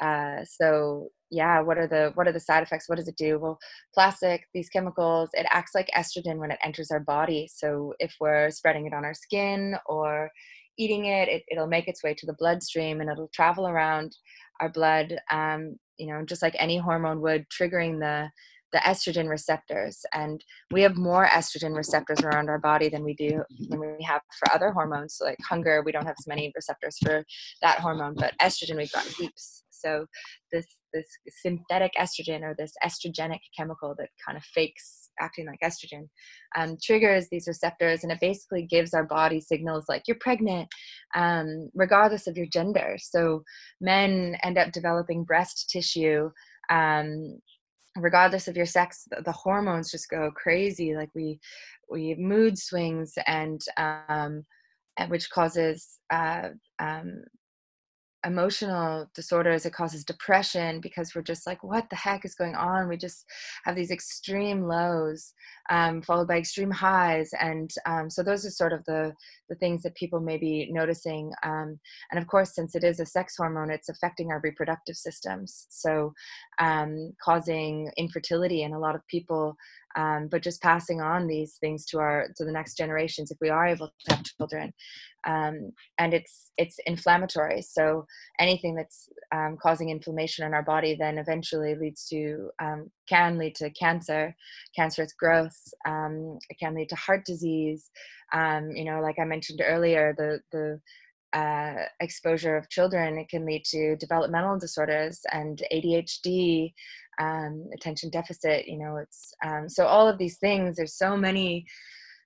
Speaker 3: Uh, so yeah, what are the what are the side effects? What does it do? Well, plastic, these chemicals, it acts like estrogen when it enters our body. So if we're spreading it on our skin or eating it, it it'll make its way to the bloodstream and it'll travel around our blood. Um, you know, just like any hormone would, triggering the the estrogen receptors and we have more estrogen receptors around our body than we do than we have for other hormones. So like hunger we don't have as many receptors for that hormone but estrogen we've got heaps. So this this synthetic estrogen or this estrogenic chemical that kind of fakes acting like estrogen um, triggers these receptors and it basically gives our body signals like you're pregnant um, regardless of your gender. So men end up developing breast tissue um, regardless of your sex the, hormones just go crazy like we we mood swings and um and which causes uh um emotional disorders it causes depression because we're just like what the heck is going on? We just have these extreme lows um, followed by extreme highs and um, so those are sort of the the things that people may be noticing um, and of course since it is a sex hormone it's affecting our reproductive systems so um, causing infertility in a lot of people um, but just passing on these things to our to the next generations if we are able to have children. Um, and it's it's inflammatory. So anything that's um, causing inflammation in our body then eventually leads to um, can lead to cancer cancerous growth um, it can lead to heart disease. Um, you know like i mentioned earlier the the uh, exposure of children, it can lead to developmental disorders and ADHD, um, attention deficit. You know, it's um, so all of these things. There's so many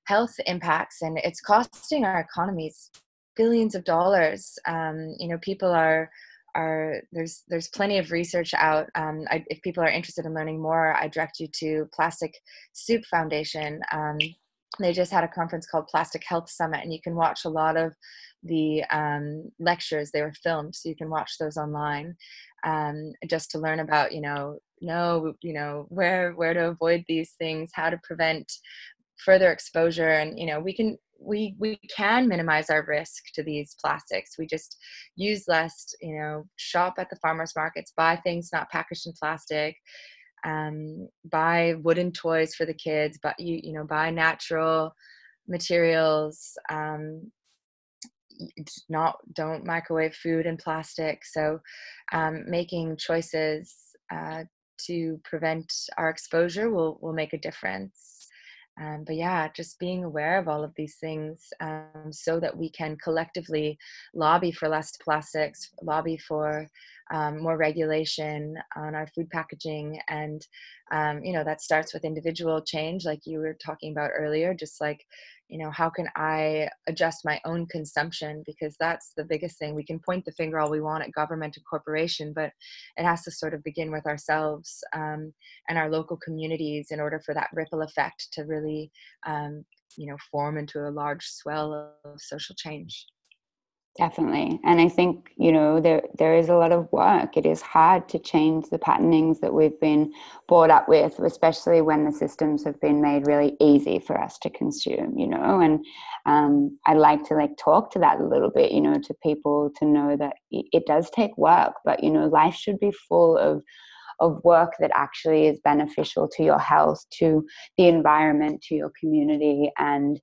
Speaker 3: health impacts, and it's costing our economies billions of dollars. Um, you know, people are are there's there's plenty of research out. Um, I, if people are interested in learning more, I direct you to Plastic Soup Foundation. Um, they just had a conference called Plastic Health Summit, and you can watch a lot of the um, lectures. They were filmed, so you can watch those online um, just to learn about, you know, know, you know, where where to avoid these things, how to prevent further exposure, and you know, we can we we can minimize our risk to these plastics. We just use less you know shop at the farmers markets buy things not packaged in plastic um, buy wooden toys for the kids but you you know buy natural materials um, not don't microwave food in plastic. So um, making choices uh, to prevent our exposure will will make a difference. Um, but yeah, just being aware of all of these things um, so that we can collectively lobby for less plastics, lobby for um, more regulation on our food packaging. And, um, you know, that starts with individual change, like you were talking about earlier, just like you know how can i adjust my own consumption? Because that's the biggest thing. We can point the finger all we want at government and corporation but it has to sort of begin with ourselves um, and our local communities in order for that ripple effect to really um, you know form into a large swell of social change
Speaker 2: Definitely. And I think, you know, there there is a lot of work. It is hard to change the patternings that we've been brought up with, especially when the systems have been made really easy for us to consume, you know. And um, I'd like to like talk to that a little bit, you know, to people to know that it does take work, but you know, life should be full of of work that actually is beneficial to your health, to the environment, to your community, and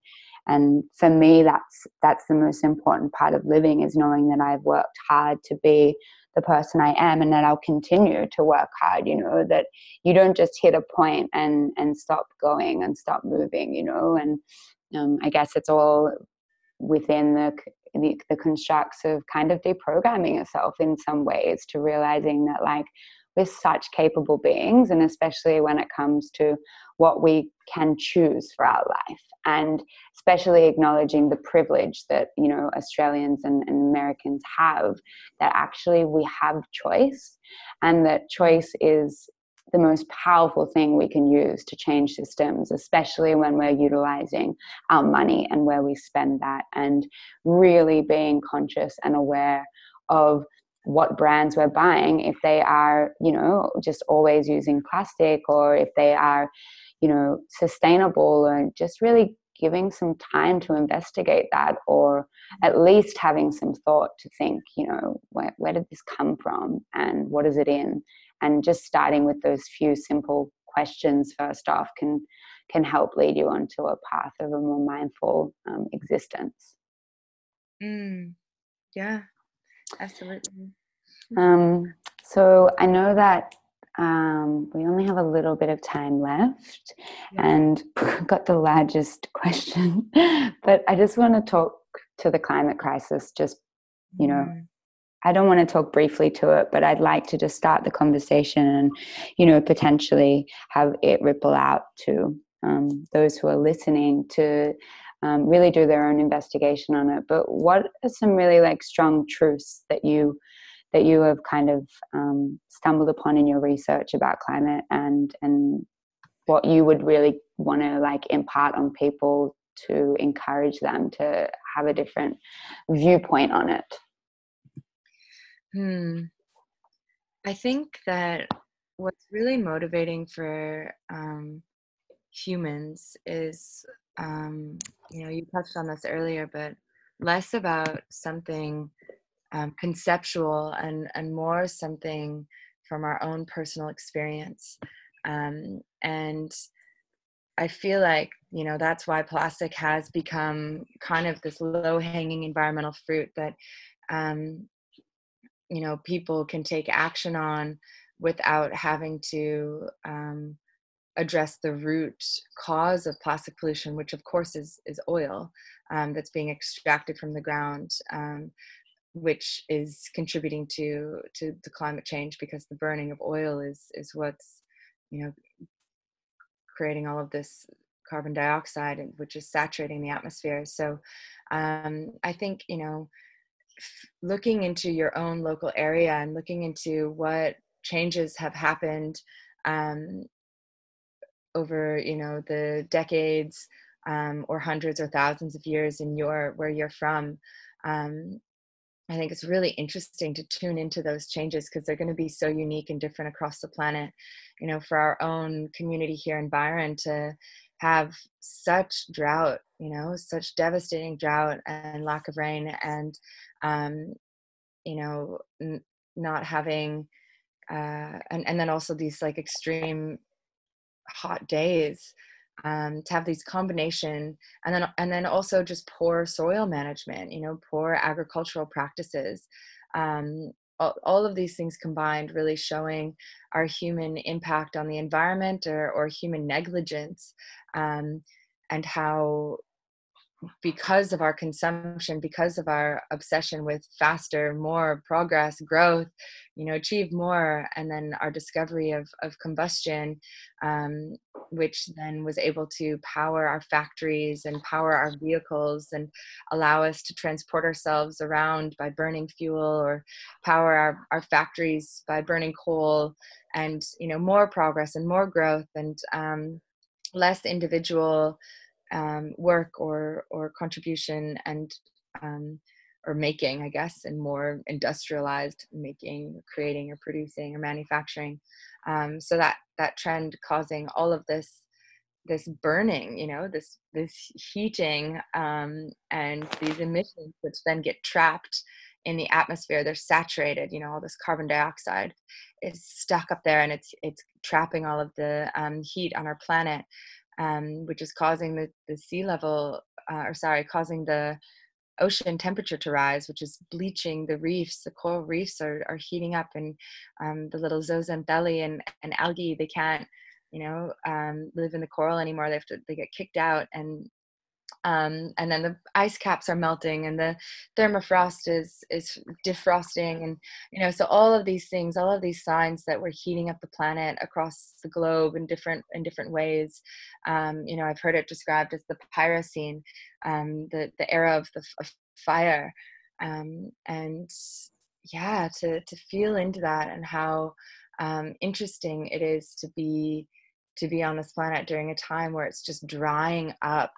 Speaker 2: and for me that's that's the most important part of living is knowing that i've worked hard to be the person i am and that i'll continue to work hard you know that you don't just hit a point and and stop going and stop moving you know and um, i guess it's all within the, the the constructs of kind of deprogramming yourself in some ways to realizing that like we're such capable beings and especially when it comes to what we can choose for our life. And especially acknowledging the privilege that you know australians and, and, americans have that actually we have choice and that choice is the most powerful thing we can use to change systems especially when we're utilizing our money and where we spend that and really being conscious and aware of what brands we're buying if they are you know just always using plastic or if they are you know sustainable and just really giving some time to investigate that or at least having some thought to think you know where, where did this come from and what is it in? And just starting with those few simple questions first off can can help lead you onto a path of a more mindful um, existence.
Speaker 3: Mm, yeah absolutely
Speaker 2: um, so i know that um, we only have a little bit of time left yeah. and (laughs) got the largest question. (laughs) but I just want to talk to the climate crisis, just, you know, mm. I don't want to talk briefly to it, but I'd like to just start the conversation and, you know, potentially have it ripple out to um, those who are listening to um, really do their own investigation on it. But what are some really like strong truths that you that you have kind of um, stumbled upon in your research about climate and and what you would really want to like impart on people to encourage them to have a different viewpoint on it
Speaker 3: hmm i think that what's really motivating for um, humans is um, you know you touched on this earlier but less about something um, conceptual and and more something from our own personal experience. Um, and i feel like you know that's why plastic has become kind of this low hanging environmental fruit that um, you know people can take action on without having to um, address the root cause of plastic pollution, which of course is is oil um, that's being extracted from the ground. Um, which is contributing to to the climate change because the burning of oil is is what's you know creating all of this carbon dioxide which is saturating the atmosphere so um, i think you know looking into your own local area and looking into what changes have happened um, over you know the decades um, or hundreds or thousands of years in your where you're from um, I think it's really interesting to tune into those changes because they're going to be so unique and different across the planet. You know, for our own community here in Byron to have such drought, you know, such devastating drought and lack of rain, and um, you know, n- not having, uh, and and then also these like extreme hot days um, to have these combination and then and then also just poor soil management you know poor agricultural practices. Um, all, of these things combined really showing our human impact on the environment or, or human negligence um, and how because of our consumption because of our obsession with faster more progress growth you know achieve more and then our discovery of, of combustion um, which then was able to power our factories and power our vehicles and allow us to transport ourselves around by burning fuel or power our, our factories by burning coal and you know more progress and more growth and um, less individual um, work or or contribution and um, or making i guess and more industrialized making creating or producing or manufacturing. Um, so that that trend causing all of this this burning you know this this heating um, and these emissions which then get trapped in the atmosphere they're saturated you know all this carbon dioxide is stuck up there and it's it's trapping all of the um, heat on our planet um, which is causing the, the sea level uh, or sorry causing the ocean temperature to rise, which is bleaching the reefs. The coral reefs are, are heating up, and um, the little zooxanthellae and, and algae they can't, you know, um, live in the coral anymore. They have to they get kicked out, and um, and then the ice caps are melting and the permafrost is is defrosting and you know so all of these things all of these signs that we're heating up the planet across the globe in different in different ways um, you know i've heard it described as the pyrocene um, the the era of the of fire um, and yeah to to feel into that and how um, interesting it is to be to be on this planet during a time where it's just drying up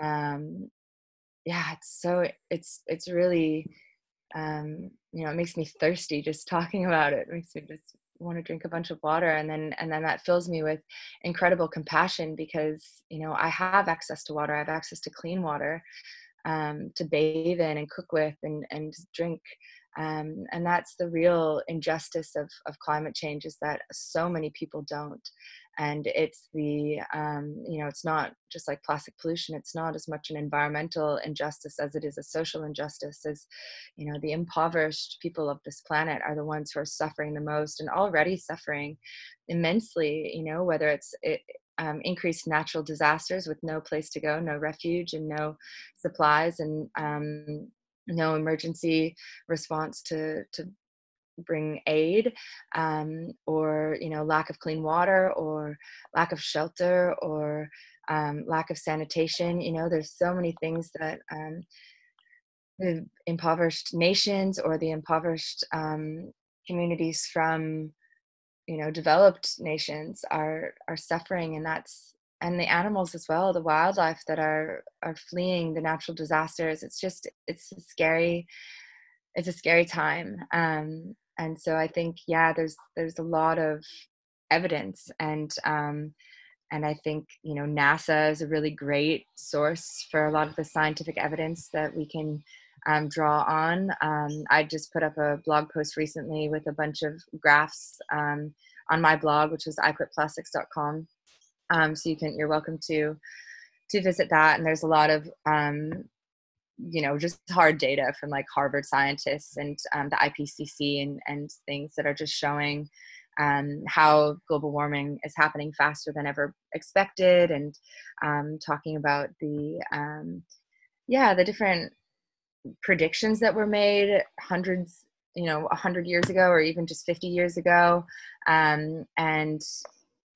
Speaker 3: um, yeah, it's so it's it's really um, you know it makes me thirsty just talking (laughs) about it. it makes me just want to drink a bunch of water and then and then that fills me with incredible compassion because you know i have access to water i have access to clean water um, to bathe in and cook with and and drink um, and that's the real injustice of, of climate change is that so many people don't. And it's the um, you know it's not just like plastic pollution it's not as much an environmental injustice as it is a social injustice as you know the impoverished people of this planet are the ones who are suffering the most and already suffering immensely you know whether it's it, um, increased natural disasters with no place to go no refuge and no supplies and um, no emergency response to to bring aid um, or you know lack of clean water or lack of shelter or um, lack of sanitation you know there's so many things that um, the impoverished nations or the impoverished um, communities from you know developed nations are are suffering and that's and the animals as well the wildlife that are are fleeing the natural disasters it's just it's a scary it's a scary time um, and so i think yeah there's there's a lot of evidence and um, and i think you know nasa is a really great source for a lot of the scientific evidence that we can um, draw on um, i just put up a blog post recently with a bunch of graphs um, on my blog which is iquitplastics.com um, so you can you're welcome to to visit that. And there's a lot of um, you know just hard data from like harvard scientists and um, the ipcc and, and things that are just showing um, how global warming is happening faster than ever expected and um, talking about the um, yeah the different predictions that were made hundreds you know 100 years ago or even just 50 years ago. Um, and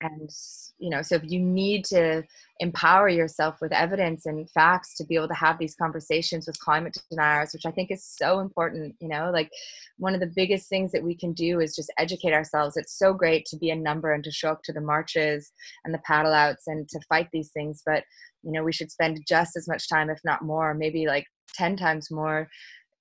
Speaker 3: and you know so if you need to empower yourself with evidence and facts to be able to have these conversations with climate deniers which i think is so important you know like one of the biggest things that we can do is just educate ourselves. It's so great to be a number and to show up to the marches and the paddle outs and to fight these things but you know we should spend just as much time if not more maybe like 10 times more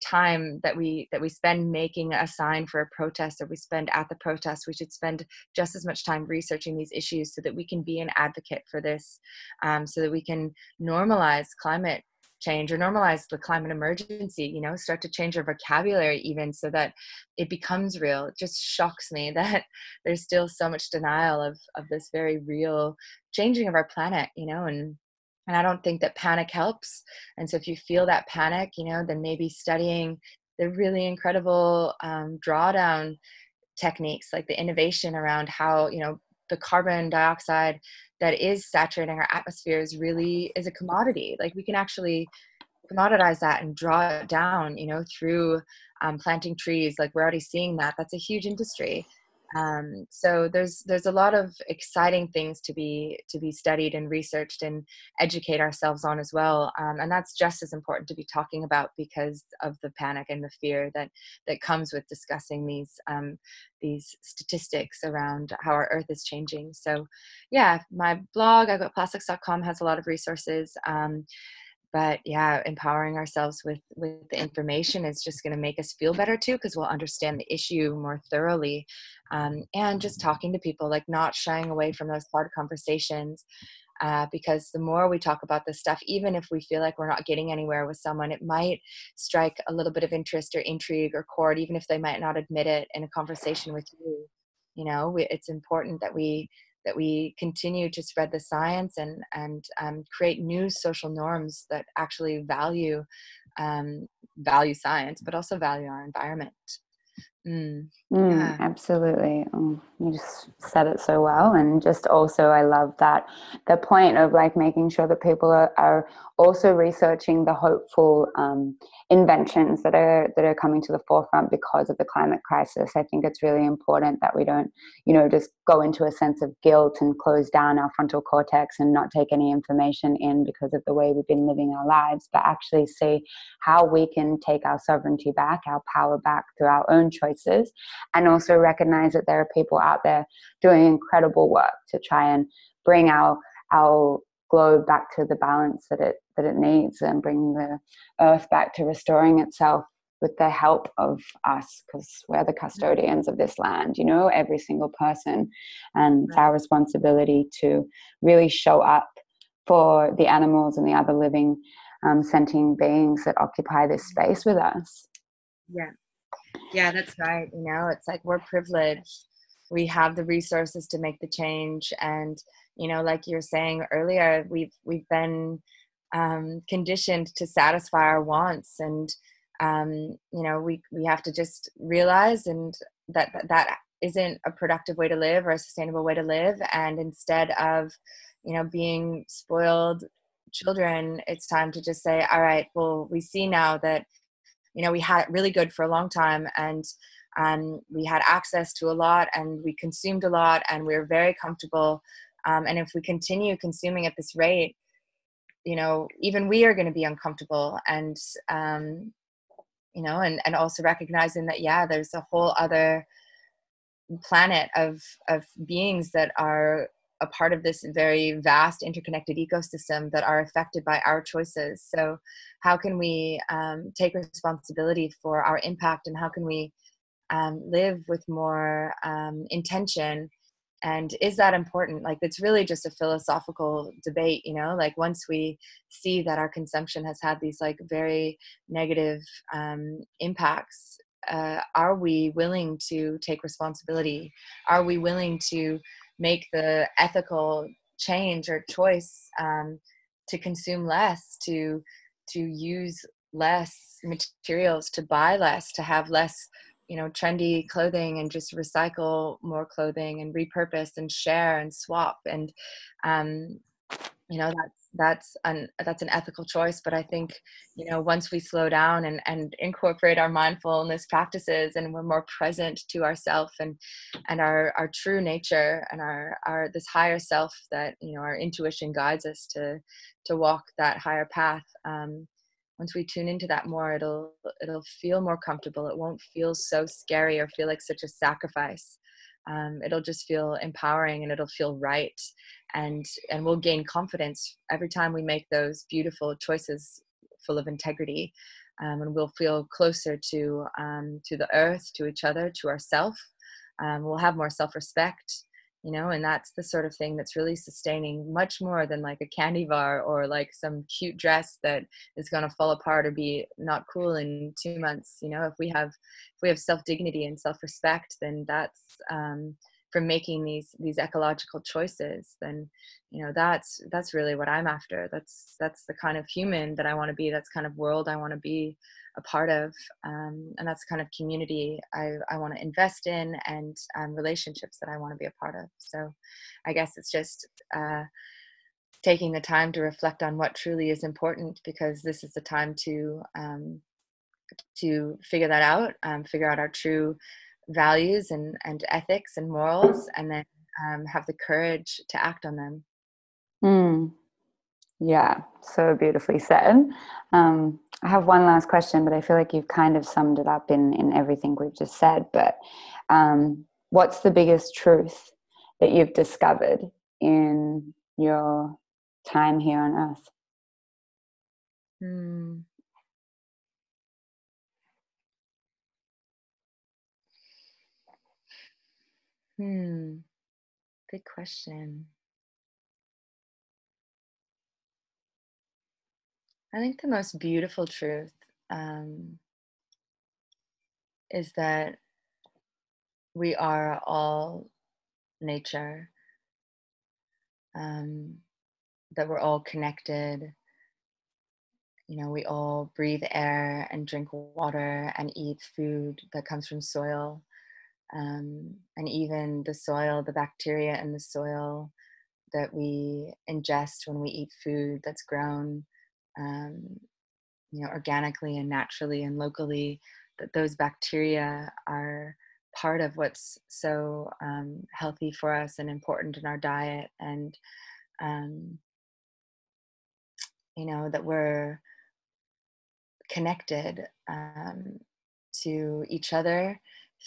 Speaker 3: time that we that we spend making a sign for a protest or we spend at the protest we should spend just as much time researching these issues so that we can be an advocate for this um, so that we can normalize climate change or normalize the climate emergency you know start to change our vocabulary even so that it becomes real. It just shocks me (laughs) that there's still so much denial of of this very real changing of our planet you know and and i don't think that panic helps. And so if you feel that panic you know then maybe studying the really incredible um, drawdown techniques like the innovation around how you know the carbon dioxide that is saturating our atmosphere is really is a commodity. Like we can actually commoditize that and draw it down you know through um, planting trees. Like we're already seeing that. That's a huge industry um, so there's there's a lot of exciting things to be to be studied and researched and educate ourselves on as well. Um, and that's just as important to be talking about because of the panic and the fear that that comes with discussing these um, these statistics around how our earth is changing. So yeah my blog iquitplastics.com has a lot of resources. Um, but yeah empowering ourselves with with the information is just going to make us feel better too because we'll understand the issue more thoroughly um, and just talking to people like not shying away from those hard conversations uh, because the more we talk about this stuff even if we feel like we're not getting anywhere with someone it might strike a little bit of interest or intrigue or chord even if they might not admit it in a conversation with you you know? We, it's important that we that we continue to spread the science and and um, create new social norms that actually value um, value science, but also value our environment.
Speaker 2: Mm. Mm, yeah. Absolutely. Oh, you just said it so well. And just also, I love that the point of like making sure that people are, are also researching the hopeful um, inventions that are that are coming to the forefront because of the climate crisis. I think it's really important that we don't, you know, just go into a sense of guilt and close down our frontal cortex and not take any information in because of the way we've been living our lives, but actually see how we can take our sovereignty back, our power back through our own choices, and also recognize that there are people out there doing incredible work to try and bring our our globe back to the balance that it that it needs and bring the earth back to restoring itself with the help of us because we're the custodians of this land you know every single person. And it's our responsibility to really show up for the animals and the other living um, sentient beings that occupy this space with us.
Speaker 3: Yeah yeah that's right you know it's like we're privileged. We have the resources to make the change and you know like you're saying earlier we've we've been um, conditioned to satisfy our wants and um, you know we we have to just realize and that, that that isn't a productive way to live or a sustainable way to live and instead of you know being spoiled children it's time to just say all right well we see now that you know we had it really good for a long time and um, we had access to a lot and we consumed a lot and we were very comfortable. Um, and if we continue consuming at this rate you know even we are going to be uncomfortable and um, you know and and also recognizing that yeah there's a whole other planet of of beings that are a part of this very vast interconnected ecosystem that are affected by our choices. So how can we um, take responsibility for our impact and how can we um, live with more um, intention? And is that important? Like it's really just a philosophical debate you know? Like once we see that our consumption has had these like very negative um, impacts uh, are we willing to take responsibility? Are we willing to make the ethical change or choice um, to consume less to to use less materials to buy less to have less you know trendy clothing and just recycle more clothing and repurpose and share and swap. And um, you know that's that's an that's an ethical choice but i think you know once we slow down and and incorporate our mindfulness practices and we're more present to ourself and and our our true nature and our our this higher self that you know our intuition guides us to to walk that higher path um, once we tune into that more it'll it'll feel more comfortable. It won't feel so scary or feel like such a sacrifice um, it'll just feel empowering and it'll feel right. And and we'll gain confidence every time we make those beautiful choices full of integrity. Um, and we'll feel closer to um, to the earth to each other to ourself. Um, we'll have more self-respect you know and that's the sort of thing that's really sustaining much more than like a candy bar or like some cute dress that is going to fall apart or be not cool in two months you know if we have if we have self dignity and self respect then that's um, from making these these ecological choices then you know that's that's really what i'm after. That's that's the kind of human that i want to be that's kind of world i want to be a part of um, and that's kind of community i, I want to invest in and um, relationships that i want to be a part of. So i guess it's just uh, taking the time to reflect on what truly is important because this is the time to um, to figure that out um, figure out our true values and, and ethics and morals and then um, have the courage to act on them.
Speaker 2: Mm. Yeah, so beautifully said. Um, I have one last question, but I feel like you've kind of summed it up in, in everything we've just said. But um, what's the biggest truth that you've discovered in your time here on earth?
Speaker 3: Hmm. Hmm. Good question. I think the most beautiful truth um, is that we are all nature, um, that we're all connected. You know, we all breathe air and drink water and eat food that comes from soil. Um, and even the soil, the bacteria in the soil that we ingest when we eat food that's grown, um, you know, organically and naturally and locally, that those bacteria are part of what's so um, healthy for us and important in our diet and um, you know that we're connected um, to each other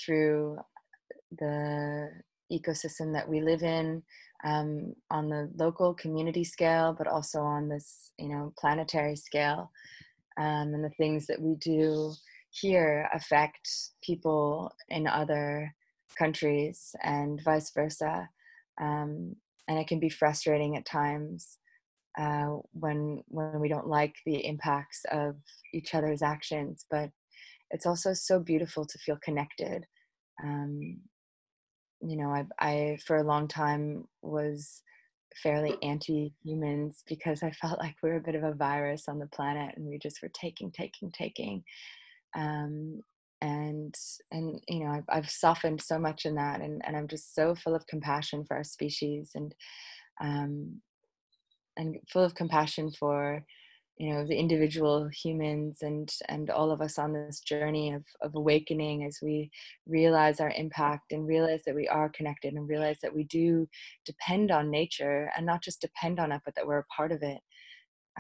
Speaker 3: through the ecosystem that we live in um, on the local community scale but also on this you know planetary scale um, and the things that we do here affect people in other countries and vice versa. Um, and it can be frustrating at times uh, when when we don't like the impacts of each other's actions. But it's also so beautiful to feel connected. Um, you know, I, I for a long time was fairly anti-humans because I felt like we were a bit of a virus on the planet and we just were taking, taking, taking. Um, and and you know I've, I've softened so much in that and, and i'm just so full of compassion for our species and um, and full of compassion for you know the individual humans and and all of us on this journey of, of awakening as we realize our impact and realize that we are connected and realize that we do depend on nature and not just depend on it but that we're a part of it.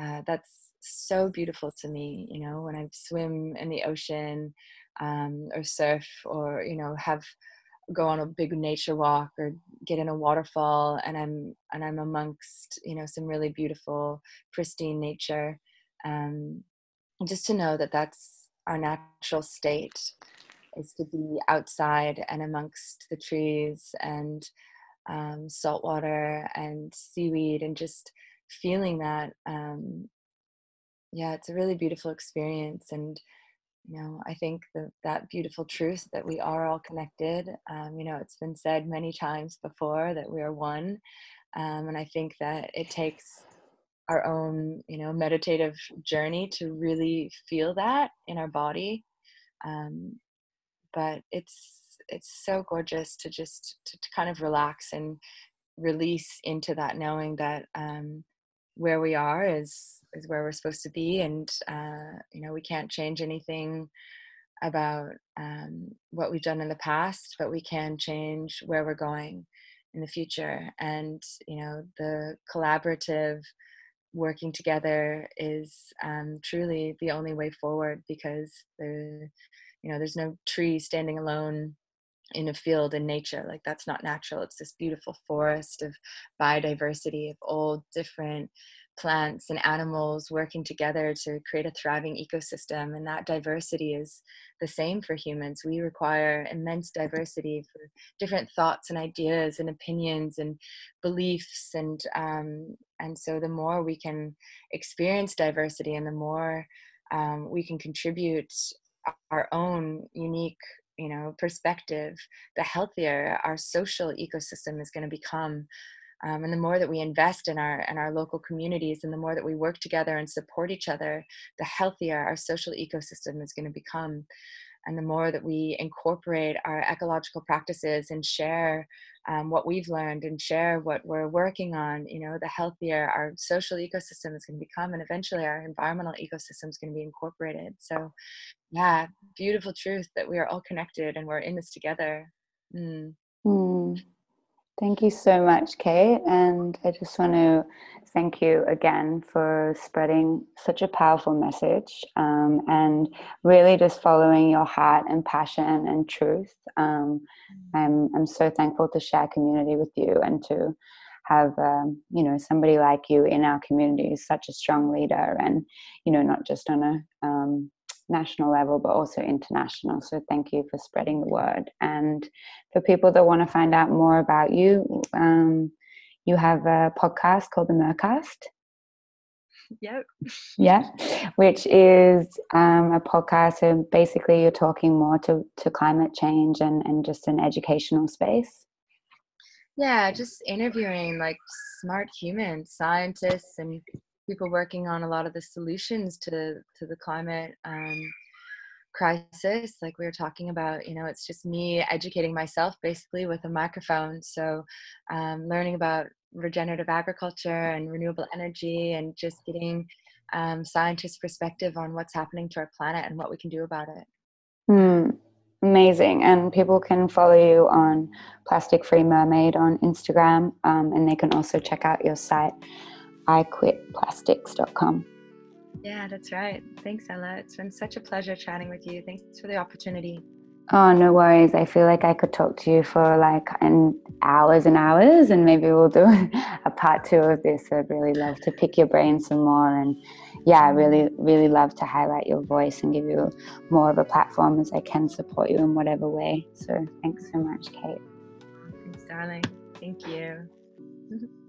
Speaker 3: Uh, that's so beautiful to me you know when i swim in the ocean um, or surf or you know have go on a big nature walk or get in a waterfall and i'm and i'm amongst you know some really beautiful pristine nature um, just to know that that's our natural state is to be outside and amongst the trees and um, salt water and seaweed and just feeling that um, yeah it's a really beautiful experience and you know i think that that beautiful truth that we are all connected um, you know it's been said many times before that we are one um, and i think that it takes our own you know meditative journey to really feel that in our body um, but it's it's so gorgeous to just to, to, kind of relax and release into that knowing that um, where we are is is where we're supposed to be and uh, you know we can't change anything about um, what we've done in the past but we can change where we're going in the future. And you know the collaborative working together is um, truly the only way forward because there you know there's no tree standing alone in a field in nature like that's not natural. It's this beautiful forest of biodiversity of all different plants and animals working together to create a thriving ecosystem and that diversity is the same for humans. We require immense diversity for different thoughts and ideas and opinions and beliefs and um, and so the more we can experience diversity and the more um, we can contribute our own unique you know perspective the healthier our social ecosystem is going to become. Um, and the more that we invest in our in our local communities and the more that we work together and support each other the healthier our social ecosystem is going to become and the more that we incorporate our ecological practices and share um, what we've learned and share what we're working on you know the healthier our social ecosystem is going to become and eventually our environmental ecosystem is going to be incorporated so yeah beautiful truth that we are all connected and we're in this together mm.
Speaker 2: Mm. Thank you so much, Kate. And I just want to thank you again for spreading such a powerful message um, and really just following your heart and passion and truth. Um, I'm, I'm so thankful to share community with you and to have um, you know somebody like you in our community who's such a strong leader and you know not just on a um, national level but also international so thank you for spreading the word and for people that want to find out more about you um, you have a podcast called the mercast
Speaker 3: Yep.
Speaker 2: Yeah, which is um, a podcast. And basically, you're talking more to, to climate change and, and just an educational space.
Speaker 3: Yeah, just interviewing like smart humans, scientists, and people working on a lot of the solutions to to the climate um, crisis. Like we were talking about, you know, it's just me educating myself basically with a microphone. So, um, learning about regenerative agriculture and renewable energy and just getting um, scientists' perspective on what's happening to our planet and what we can do about it.
Speaker 2: Mm, amazing. And people can follow you on Plastic Free Mermaid on Instagram, um, and they can also check out your site, iquitplastics.com.
Speaker 3: Yeah, that's right. Thanks, Ella. It's been such a pleasure chatting with you. Thanks for the opportunity.
Speaker 2: Oh, no worries. I feel like I could talk to you for like an hours and hours, and maybe we'll do (laughs) a part two of this. I'd really love to pick your brain some more. And yeah, I really, really love to highlight your voice and give you more of a platform as I can support you in whatever way. So thanks so much, Kate.
Speaker 3: Thanks, darling. Thank you. (laughs)